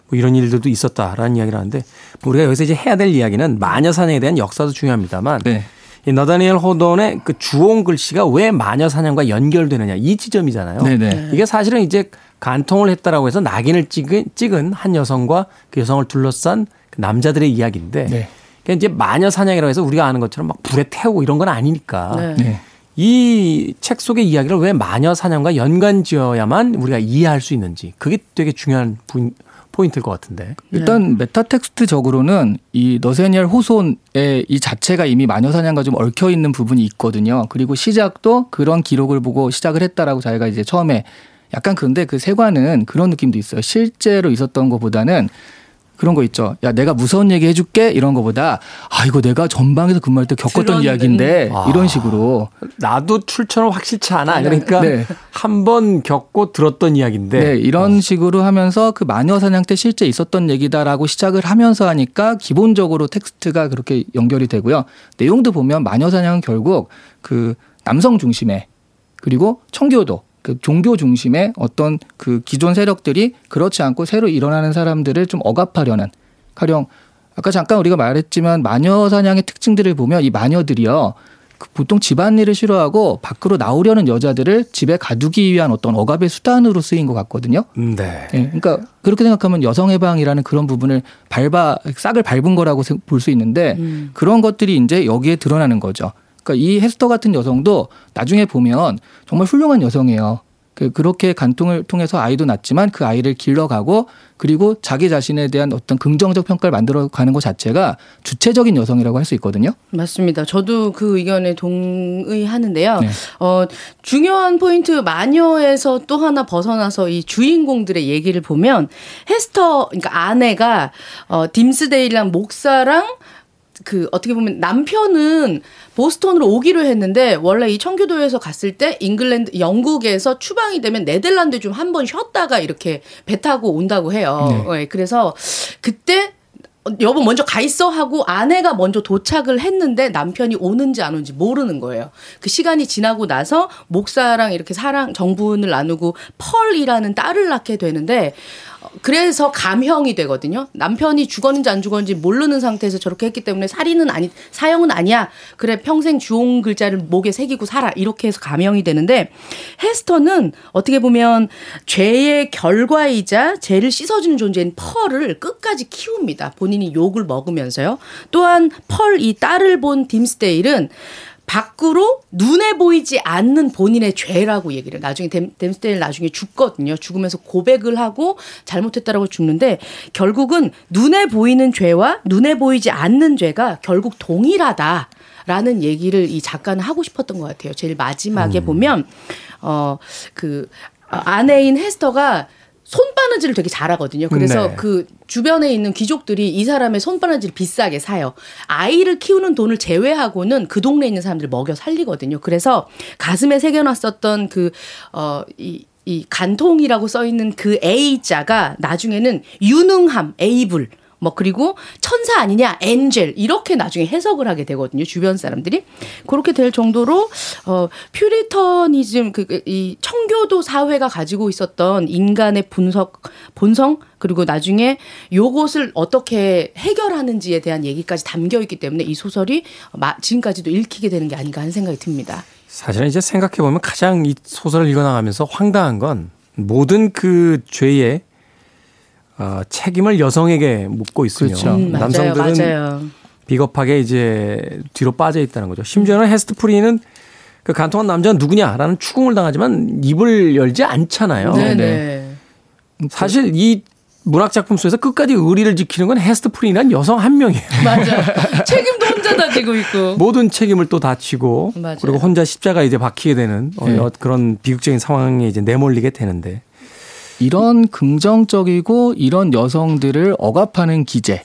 뭐 이런 일들도 있었다라는 이야기를 하는데 뭐 우리가 여기서 이제 해야 될 이야기는 마녀 사냥에 대한 역사도 중요합니다만 네. 이 너대니얼 호손의 그 주홍 글씨가 왜 마녀 사냥과 연결되느냐 이 지점이잖아요. 네네. 이게 사실은 이제 간통을 했다라고 해서 낙인을 찍은, 찍은 한 여성과 그 여성을 둘러싼 그 남자들의 이야기인데 네. 그게 이제 마녀 사냥이라고 해서 우리가 아는 것처럼 막 불에 태우고 이런 건 아니니까 네. 네. 이 책 속의 이야기를 왜 마녀 사냥과 연관 지어야만 우리가 이해할 수 있는지 그게 되게 중요한 부- 포인트일 것 같은데. 일단 meta 텍스트적으로는 이 너대니얼 호손의 이 자체가 이미 마녀 사냥과 좀 얽혀 있는 부분이 있거든요. 그리고 시작도 그런 기록을 보고 시작을 했다라고 자기가 이제 처음에 약간 그런데 그 세관은 그런 느낌도 있어요. 실제로 있었던 것보다는 그런 거 있죠. 야, 내가 무서운 얘기 해줄게 이런 거보다 아 이거 내가 전방에서 근무할 때 겪었던 이야기인데 음. 이런 식으로 나도 출처는 확실치 않아. 그러니까 네. 한번 겪고 들었던 이야기인데 네, 이런 식으로 하면서 그 마녀 사냥 때 실제 있었던 얘기다라고 시작을 하면서 하니까 기본적으로 텍스트가 그렇게 연결이 되고요. 내용도 보면 마녀 사냥은 결국 그 남성 중심의 그리고 청교도 그 종교 중심의 어떤 그 기존 세력들이 그렇지 않고 새로 일어나는 사람들을 좀 억압하려는 가령 아까 잠깐 우리가 말했지만 마녀 사냥의 특징들을 보면 이 마녀들이요. 그 보통 집안일을 싫어하고 밖으로 나오려는 여자들을 집에 가두기 위한 어떤 억압의 수단으로 쓰인 것 같거든요. 네. 예, 그러니까 그렇게 생각하면 여성 해방이라는 그런 부분을 밟아 싹을 밟은 거라고 볼 수 있는데 음. 그런 것들이 이제 여기에 드러나는 거죠. 그러니까 이 헤스터 같은 여성도 나중에 보면 정말 훌륭한 여성이에요. 그 그렇게 간통을 통해서 아이도 낳지만 그 아이를 길러가고 그리고 자기 자신에 대한 어떤 긍정적 평가를 만들어 가는 것 자체가 주체적인 여성이라고 할 수 있거든요. 맞습니다. 저도 그 의견에 동의하는데요. 네. 어, 중요한 포인트 마녀에서 또 하나 벗어나서 이 주인공들의 얘기를 보면 헤스터 그러니까 아내가 어, 딤스데일이랑 목사랑 그 어떻게 보면 남편은 보스턴으로 오기로 했는데 원래 이 청교도에서 갔을 때 잉글랜드 영국에서 추방이 되면 네덜란드 좀 한 번 쉬었다가 이렇게 배 타고 온다고 해요. 네, 그래서 그때 어, 여보 먼저 가 있어 하고 아내가 먼저 도착을 했는데 남편이 오는지 안 오는지 모르는 거예요. 그 시간이 지나고 나서 목사랑 이렇게 사랑 정분을 나누고 펄이라는 딸을 낳게 되는데 어, 그래서 감형이 되거든요. 남편이 죽었는지 안 죽었는지 모르는 상태에서 저렇게 했기 때문에 살인은 아니 사형은 아니야. 그래 평생 주홍 글자를 목에 새기고 살아 이렇게 해서 감형이 되는데 헤스터는 어떻게 보면 죄의 결과이자 죄를 씻어주는 존재인 펄을 끝까지 키웁니다. 본인이 욕을 먹으면서요. 또한 펄 이 딸을 본 딤스데일은 밖으로 눈에 보이지 않는 본인의 죄라고 얘기를. 나중에 댐, 댐스테일 나중에 죽거든요. 죽으면서 고백을 하고 잘못했다라고 죽는데 결국은 눈에 보이는 죄와 눈에 보이지 않는 죄가 결국 동일하다. 라는 얘기를 이 작가는 하고 싶었던 것 같아요. 제일 마지막에 보면 어 그 아내인 헤스터가 손바느질을 되게 잘하거든요. 그래서 네. 그 주변에 있는 귀족들이 이 사람의 손바느질을 비싸게 사요. 아이를 키우는 돈을 제외하고는 그 동네에 있는 사람들을 먹여 살리거든요. 그래서 가슴에 새겨놨었던 그, 어, 이, 이 간통이라고 써 있는 그 A자가 나중에는 유능함, 에이블, 뭐 그리고 천사 아니냐 엔젤 이렇게 나중에 해석을 하게 되거든요 주변 사람들이 그렇게 될 정도로 어 퓨리터니즘 그 이 청교도 사회가 가지고 있었던 인간의 분석 본성 그리고 나중에 요것을 어떻게 해결하는지에 대한 얘기까지 담겨 있기 때문에 이 소설이 마- 지금까지도 읽히게 되는 게 아닌가 하는 생각이 듭니다. 사실은 이제 생각해 보면 가장 이 소설을 읽어나가면서 황당한 건 모든 그 죄의 어, 책임을 여성에게 묻고 있으며 그렇죠. 음, 맞아요, 남성들은 맞아요. 비겁하게 이제 뒤로 빠져 있다는 거죠. 심지어는 헤스터 프린은 그 간통한 남자는 누구냐라는 추궁을 당하지만 입을 열지 않잖아요. 네네. 네. 사실 이 문학 작품 속에서 끝까지 의리를 지키는 건 헤스터 프린이란 여성 한 명이에요. 맞아. 책임도 혼자 다 지고 있고. 모든 책임을 또 다 지고 맞아요. 그리고 혼자 십자가 이제 박히게 되는 어, 네. 그런 비극적인 상황에 이제 내몰리게 되는데 이런 긍정적이고 이런 여성들을 억압하는 기제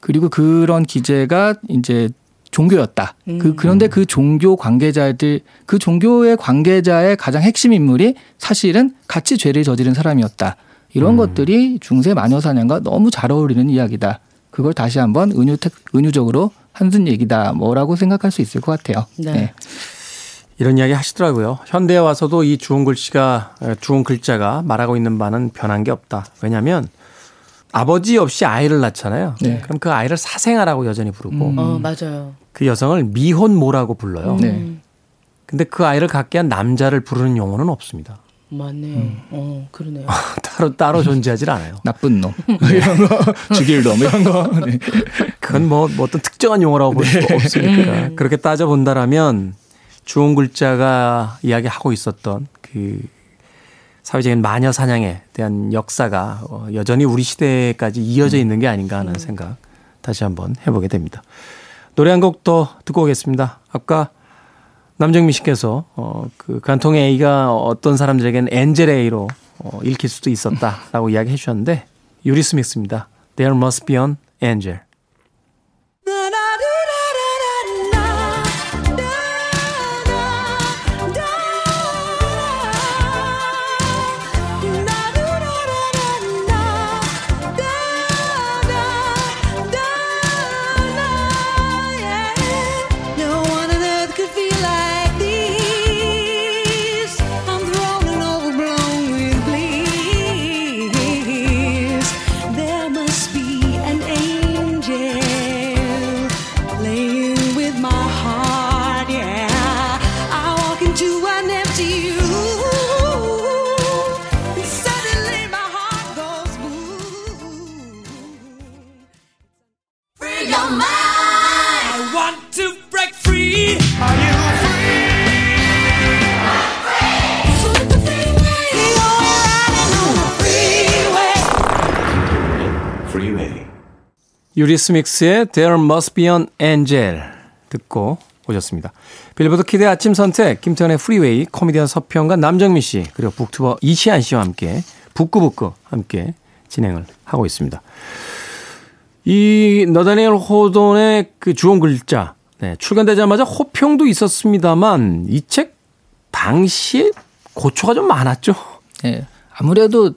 그리고 그런 기제가 이제 종교였다. 그 그런데 그 종교 관계자들 그 종교의 관계자의 가장 핵심 인물이 사실은 같이 죄를 저지른 사람이었다. 이런 것들이 중세 마녀 사냥과 너무 잘 어울리는 이야기다. 그걸 다시 한번 은유 은유적으로 한순 얘기다. 뭐라고 생각할 수 있을 것 같아요. 네. 이런 이야기 하시더라고요. 현대에 와서도 이 주홍 글씨가 주홍 글자가 말하고 있는 바는 변한 게 없다. 왜냐하면 아버지 없이 아이를 낳잖아요. 네. 그럼 그 아이를 사생아라고 여전히 부르고 어 맞아요. 그 여성을 미혼모라고 불러요. 네. 근데 그 아이를 갖게 한 남자를 부르는 용어는 없습니다. 맞네요. 어 그러네요. 따로 따로 존재하질 않아요. 나쁜 놈 이런 거 죽일 놈 이런 거. 네. 그건 뭐, 뭐 어떤 특정한 용어라고 볼 수가 없으니까. 그렇게 따져 본다라면 주홍 글자가 이야기하고 있었던 그 사회적인 마녀 사냥에 대한 역사가 어, 여전히 우리 시대까지 이어져 있는 게 아닌가 하는 생각 다시 한번 해보게 됩니다. 노래 한 곡 더 듣고 오겠습니다. 아까 남정미 씨께서 어, 그 간통의 A가 어떤 사람들에게는 엔젤 A로 어, 읽힐 수도 있었다라고 이야기해 주셨는데 유리 스미스입니다. There must be an angel. 유리스믹스의 There Must Be an Angel 듣고 오셨습니다. 빌보드 Kid의 아침 선택, 김태훈의 프리웨이, 코미디언 서평가 남정미 씨, 그리고 booktuber 이시안 씨와 함께 북구북구 함께 진행을 하고 있습니다. 이 너대니얼 호손의 그 주홍 글자, 네, 출간되자마자 호평도 있었습니다만 이 책 당시에 고초가 좀 많았죠. 예. 아무래도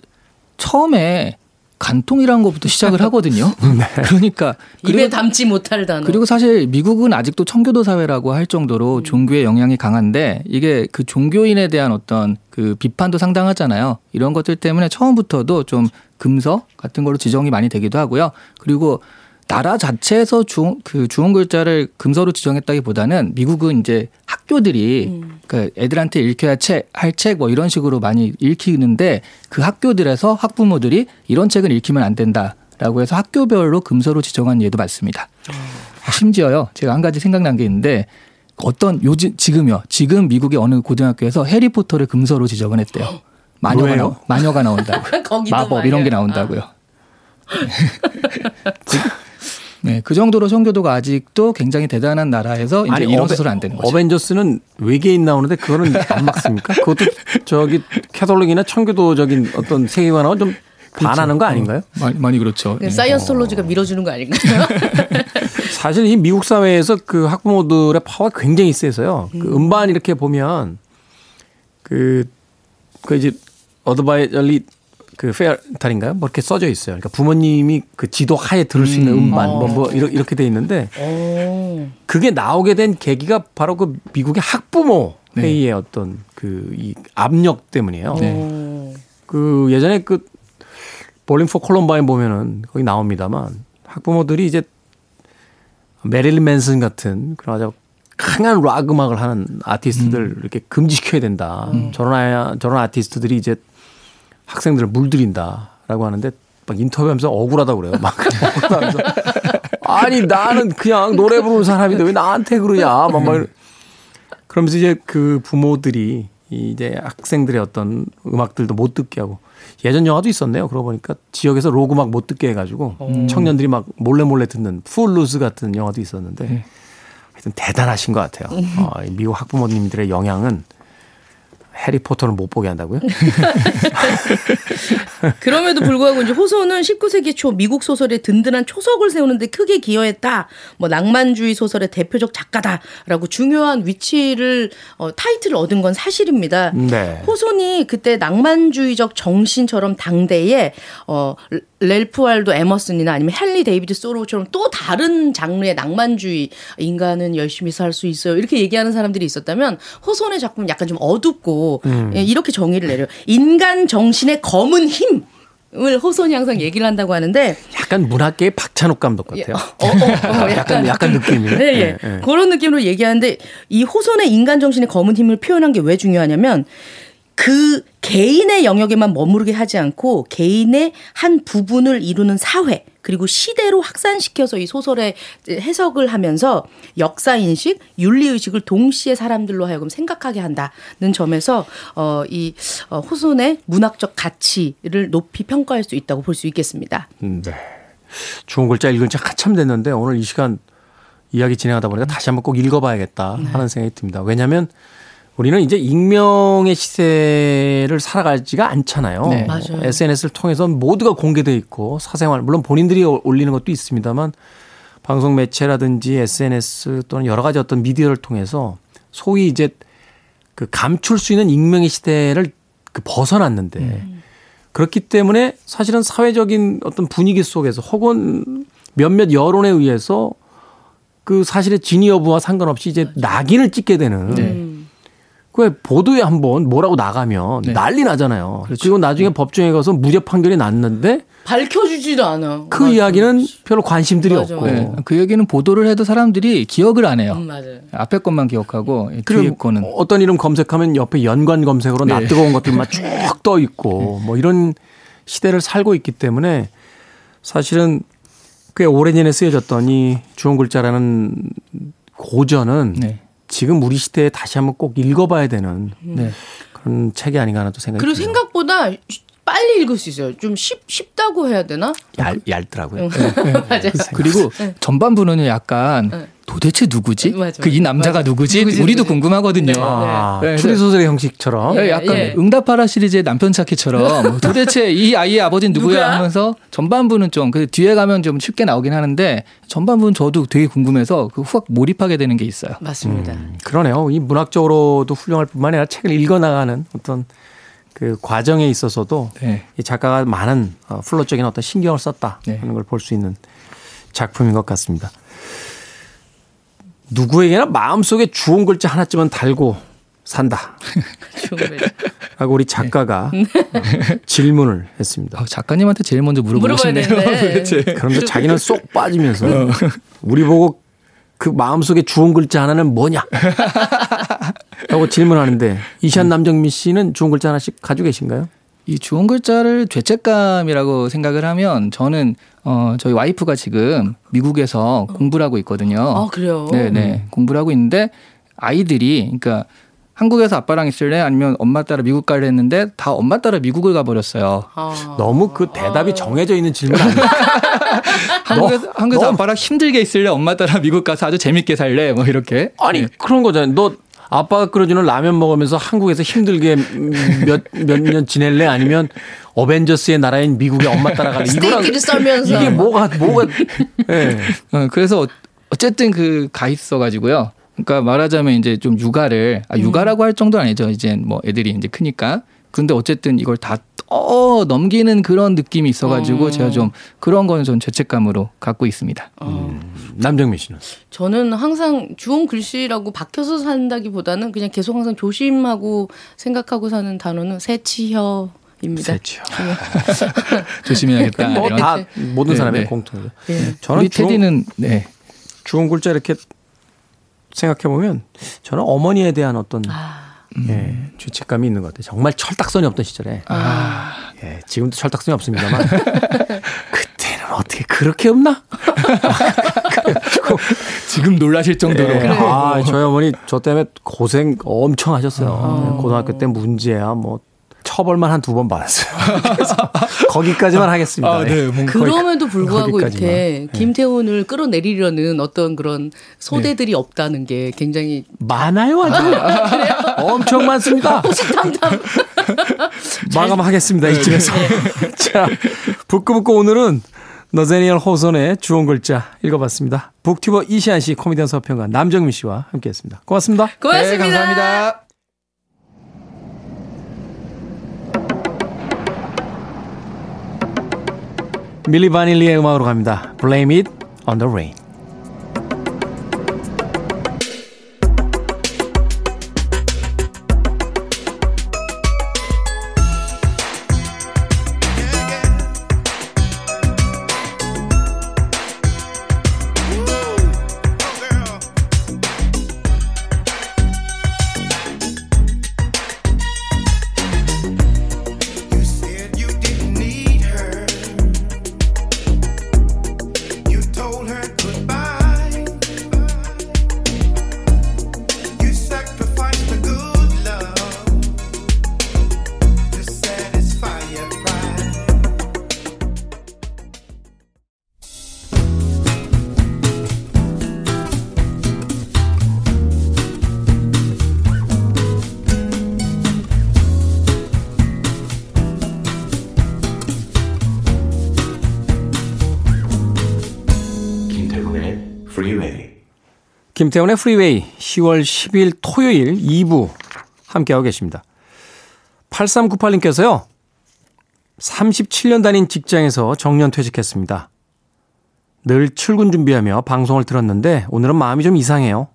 처음에 간통이라는 것부터 시작을 하거든요. 그러니까 입에 그리고, 담지 못할 단어. 그리고 사실 미국은 아직도 청교도 사회라고 할 정도로 음. 종교의 영향이 강한데 이게 그 종교인에 대한 어떤 그 비판도 상당하잖아요. 이런 것들 때문에 처음부터도 좀 금서 같은 걸로 지정이 많이 되기도 하고요. 그리고 나라 자체에서 주, 그 주원 글자를 금서로 지정했다기보다는 미국은 이제 학교들이 음. 그 애들한테 읽혀야 책, 할 책 뭐 이런 식으로 많이 읽히는데 그 학교들에서 학부모들이 이런 책은 읽히면 안 된다라고 해서 학교별로 금서로 지정한 예도 많습니다. 심지어요, 제가 한 가지 생각난 게 있는데 어떤 요즘 지금요, 지금 미국의 어느 고등학교에서 해리포터를 금서로 지정을 했대요. 마녀가 왜요? 나오, 마녀가 나온다고. 마법 이런 게. 나온다고요. 네, 그 정도로 청교도가 아직도 굉장히 대단한 나라에서 이제 이런 어베- 소설 안 되는 거죠. 어벤져스는 외계인 나오는데 그거는 안 맞습니까? 그것도 저기 캐톨릭이나 청교도적인 어떤 세계관하고 좀 반하는 거 아닌가요? 많이, 많이 그렇죠. 그 네. 사이언스톨로지가 밀어주는 거 아닌가요? 사실 이 미국 사회에서 그 학부모들의 파워가 굉장히 세서요. 그 음반 이렇게 보면 그, 그 이제 advisory 그 parental인가요? 뭐 이렇게 써져 있어요. 그러니까 부모님이 그 지도 하에 들을 수 있는 음반 뭐, 뭐 이렇게, 이렇게 돼 있는데 그게 나오게 된 계기가 바로 그 미국의 학부모 네. 회의의 어떤 그 이 압력 때문이에요. 네. 그 예전에 그 볼링 포 콜럼바인 보면은 거기 나옵니다만 학부모들이 이제 메릴린 맨슨 같은 그런 아주 강한 락 음악을 하는 아티스트들 이렇게 금지시켜야 된다. 저런 아 저런 아티스트들이 이제 학생들을 물들인다라고 하는데 막 인터뷰하면서 억울하다고 그래요. 막 억울하면서 아니 나는 그냥 노래 부르는 사람인데 왜 나한테 그러냐. 막, 막 그러면서 이제 그 부모들이 이제 학생들의 어떤 음악들도 못 듣게 하고 예전 영화도 있었네요. 그러고 보니까 지역에서 록 음악 못 듣게 해가지고 청년들이 막 몰래 몰래 듣는 풋루스 같은 영화도 있었는데 하여튼 대단하신 것 같아요. 어, 이 미국 학부모님들의 영향은 해리포터를 못 보게 한다고요? 그럼에도 불구하고 이제 호손은 19세기 초 미국 소설에 든든한 초석을 세우는데 크게 기여했다. 뭐 낭만주의 소설의 대표적 작가다라고 중요한 위치를 어, 타이틀을 얻은 건 사실입니다. 네. 호손이 그때 낭만주의적 정신처럼 당대에 어 랠프 월도 에머슨이나 아니면 헨리 데이비드 소로우처럼 또 다른 장르의 낭만주의 인간은 열심히 살 수 있어요 이렇게 얘기하는 사람들이 있었다면 호손의 작품은 약간 좀 어둡고 예, 이렇게 정의를 내려요 인간 정신의 검은 힘 을 호손이 항상 얘기를 한다고 하는데 약간 문학계의 박찬욱 감독 같아요. 어, 어, 어, 약간 약간 느낌이. 네, 예. 예, 예. 그런 느낌으로 얘기하는데 이 호손의 인간 정신의 검은 힘을 표현한 게 왜 중요하냐면 그 개인의 영역에만 머무르게 하지 않고 개인의 한 부분을 이루는 사회 그리고 시대로 확산시켜서 이 소설에 해석을 하면서 역사 인식, 윤리 의식을 동시에 사람들로 하여금 생각하게 한다는 점에서 어이 어, 호손의 문학적 가치를 높이 평가할 수 있다고 볼 수 있겠습니다. 음, 네. 좋은 글자 읽은 지 한참 됐는데 오늘 이 시간 이야기 진행하다 보니까 다시 한번 꼭 읽어봐야겠다 하는 생각이 듭니다. 왜냐하면 우리는 이제 익명의 시대를 살아가지가 않잖아요. 네. 맞아요. SNS를 통해서 모두가 공개돼 있고 사생활 물론 본인들이 올리는 것도 있습니다만 방송 매체라든지 SNS 또는 여러 가지 어떤 미디어를 통해서 소위 이제 그 감출 수 있는 익명의 시대를 그 벗어났는데 그렇기 때문에 사실은 사회적인 어떤 분위기 속에서 혹은 몇몇 여론에 의해서 그 사실의 진위 여부와 상관없이 이제 낙인을 찍게 되는 네. 그 보도에 한번 뭐라고 나가면 네. 난리 나잖아요. 그렇죠. 그리고 나중에 법정에 가서 무죄 판결이 났는데 밝혀주지도 않아. 그 맞아. 이야기는 별로 관심들이 맞아, 없고 맞아. 네. 그 얘기는 보도를 해도 사람들이 기억을 안 해요. 음, 맞아요. 앞에 것만 기억하고 뒤에 그리고 거는 어떤 이름 검색하면 옆에 연관 검색으로 네. 낯뜨거운 것들만 쭉 떠 있고 뭐 이런 시대를 살고 있기 때문에 사실은 꽤 오래전에 쓰여졌던 이 주원 글자라는 고전은 네. 지금 우리 시대에 다시 한번 꼭 읽어봐야 되는 네. 그런 책이 아닌가 하는 또 생각이 그리고 듭니다. 생각보다 빨리 읽을 수 있어요. 좀 쉽, 쉽다고 해야 되나? 얇, 얇더라고요. 맞아요. 그리고 네. 전반부는 약간 도대체 누구지? 그 이 남자가 맞아. 누구지? 누구지, 우리도 누구지? 궁금하거든요. 아, 네, 그래서 추리소설의 형식처럼 예, 약간 예. 응답하라 시리즈의 남편 찾기처럼 도대체 이 아이의 아버지는 누구야 누구야? 하면서 전반부는 좀 그 뒤에 가면 좀 쉽게 나오긴 하는데 전반부는 저도 되게 궁금해서 그 후학 몰입하게 되는 게 있어요. 맞습니다. 그러네요. 이 문학적으로도 훌륭할 뿐만 아니라 책을 읽어나가는 어떤 그 과정에 있어서도 네. 이 작가가 많은 어, 플롯적인 어떤 신경을 썼다 네. 하는 걸 볼 수 있는 작품인 것 같습니다. 누구에게나 마음속에 주온 글자 하나쯤은 달고 산다. 하고 우리 작가가 어, 질문을 했습니다. 아, 작가님한테 제일 먼저 물어보고 물어봐야 싶네요. 도대체. 그런데 자기는 쏙 빠지면서 우리 보고 그 마음속에 주온 글자 하나는 뭐냐? 하고 질문하는데 이시안 남정민 씨는 주온 글자 하나씩 가지고 계신가요? 이 주원 글자를 죄책감이라고 생각을 하면 저는 어 저희 와이프가 지금 미국에서 공부를 하고 있거든요. 아, 그래요? 네 네 공부를 하고 있는데 아이들이 그러니까 한국에서 아빠랑 있을래 아니면 엄마 따라 미국 갈래 했는데 다 엄마 따라 미국을 가버렸어요. 아. 너무 그 대답이 정해져 있는 질문 아니에요? 한국에서, 한국에서 너무- 아빠랑 힘들게 있을래 엄마 따라 미국 가서 아주 재밌게 살래 뭐 이렇게. 아니 네. 그런 거잖아요. 너 아빠가 끓여주는 라면 먹으면서 한국에서 힘들게 몇 몇 년 지낼래? 아니면 어벤져스의 나라인 미국에 엄마 따라갈래? 이거랑 스테이크를 썰면서. 이게 뭐가 뭐가 예. 어, 그래서 어쨌든 그 가 있어 가지고요. 그러니까 말하자면 이제 좀 육아를 아, 육아라고 할 정도 는 아니죠. 이제 뭐 애들이 이제 크니까. 근데 어쨌든 이걸 다 떠 넘기는 그런 느낌이 있어가지고 제가 좀 그런 거는 좀 죄책감으로 갖고 있습니다. 남정민 씨는 저는 항상 주온 글씨라고 박혀서 산다기보다는 그냥 계속 항상 조심하고 생각하고 사는 단어는 새치혀 입니다. 세죠. 조심해야겠다. 뭐 이런. 다 모든 네, 사람의 네. 공통이죠. 예. 저는 우리 주홍, 테디는 네. 주홍 글자 이렇게 생각해 보면 저는 어머니에 대한 어떤 예, 죄책감이 있는 것 같아요. 정말 철딱선이 없던 시절에. 예, 지금도 철딱선이 없습니다만. 그때는 어떻게 그렇게 없나? 지금 놀라실 정도로. 예, 아, 저희 어머니 저 때문에 고생 엄청 하셨어요. 예, 고등학교 때 문제야 뭐 처벌만 한 두 번 받았어요. 그래서 거기까지만 하겠습니다. 아, 네, 뭔가 그럼에도 불구하고 거기까지만. 이렇게 김태훈을 끌어내리려는 어떤 그런 소대들이 없다는 게 굉장히 많아요, 아주. 엄청 많습니다. 호시탐탐. 마감하겠습니다. 이쯤에서. 자, 북구북구 오늘은 너제니얼 호선의 주원 글자 읽어봤습니다. 북튜버 이시안 씨, 코미디언 서평가 남정민 씨와 함께했습니다. 고맙습니다. 고맙습니다. 네, 감사합니다. 밀리 바닐리의 음악으로 갑니다. Blame it on the rain. 김태훈의 프리웨이 10월 10일 토요일 2부 함께하고 계십니다. 8398님께서요. 37년 다닌 직장에서 정년 퇴직했습니다. 늘 출근 준비하며 방송을 들었는데 오늘은 마음이 좀 이상해요.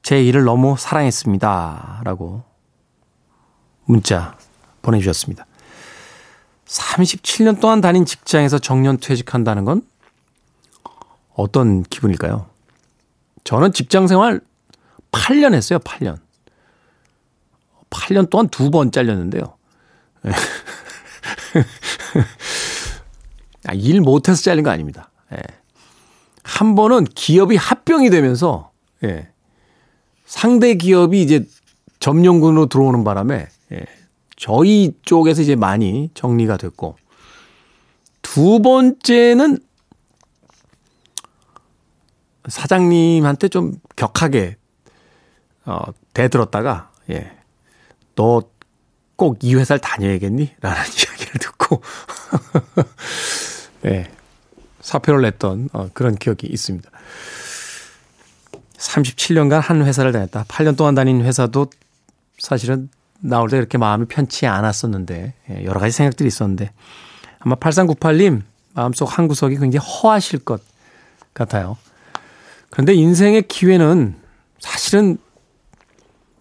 제 일을 너무 사랑했습니다. 라고 문자 보내주셨습니다. 37년 동안 다닌 직장에서 정년 퇴직한다는 건 어떤 기분일까요? 저는 직장 생활 8년 했어요, 8년. 8년 동안 두 번 잘렸는데요. 아, 일 못해서 잘린 거 아닙니다. 예. 한 번은 기업이 합병이 되면서 예. 상대 기업이 이제 점령군으로 들어오는 바람에 예. 저희 쪽에서 이제 많이 정리가 됐고 두 번째는 사장님한테 좀 격하게 어, 대들었다가 예. 너 꼭 이 회사를 다녀야겠니? 라는 이야기를 듣고 예. 사표를 냈던 어, 그런 기억이 있습니다. 37년간 한 회사를 다녔다. 8년 동안 다닌 회사도 사실은 나올 때 이렇게 마음이 편치 않았었는데 예, 여러 가지 생각들이 있었는데 아마 8398님 마음속 한 구석이 굉장히 허하실 것 같아요. 그런데 인생의 기회는 사실은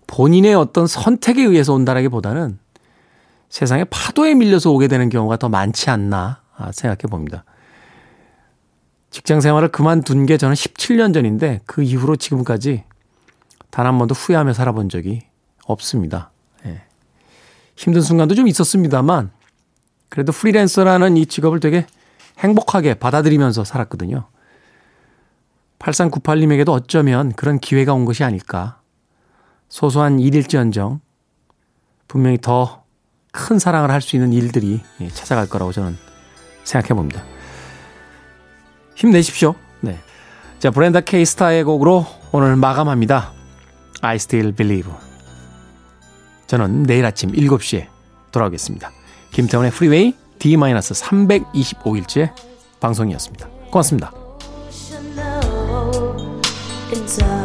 본인의 어떤 선택에 의해서 온다라기보다는 세상의 파도에 밀려서 오게 되는 경우가 더 많지 않나 생각해 봅니다. 직장 생활을 그만둔 게 저는 17년 전인데 그 이후로 지금까지 단 한 번도 후회하며 살아본 적이 없습니다. 예. 힘든 순간도 좀 있었습니다만 그래도 프리랜서라는 이 직업을 되게 행복하게 받아들이면서 살았거든요. 8398님에게도 어쩌면 그런 기회가 온 것이 아닐까. 소소한 일일지언정 분명히 더 큰 사랑을 할 수 있는 일들이 예, 찾아갈 거라고 저는 생각해 봅니다. 힘내십시오. 네. 자, 브렌다 케이스타의 곡으로 오늘 마감합니다. I still believe. 저는 내일 아침 7시에 돌아오겠습니다. 김태원의 프리웨이 D-325일째 방송이었습니다. 고맙습니다. it's all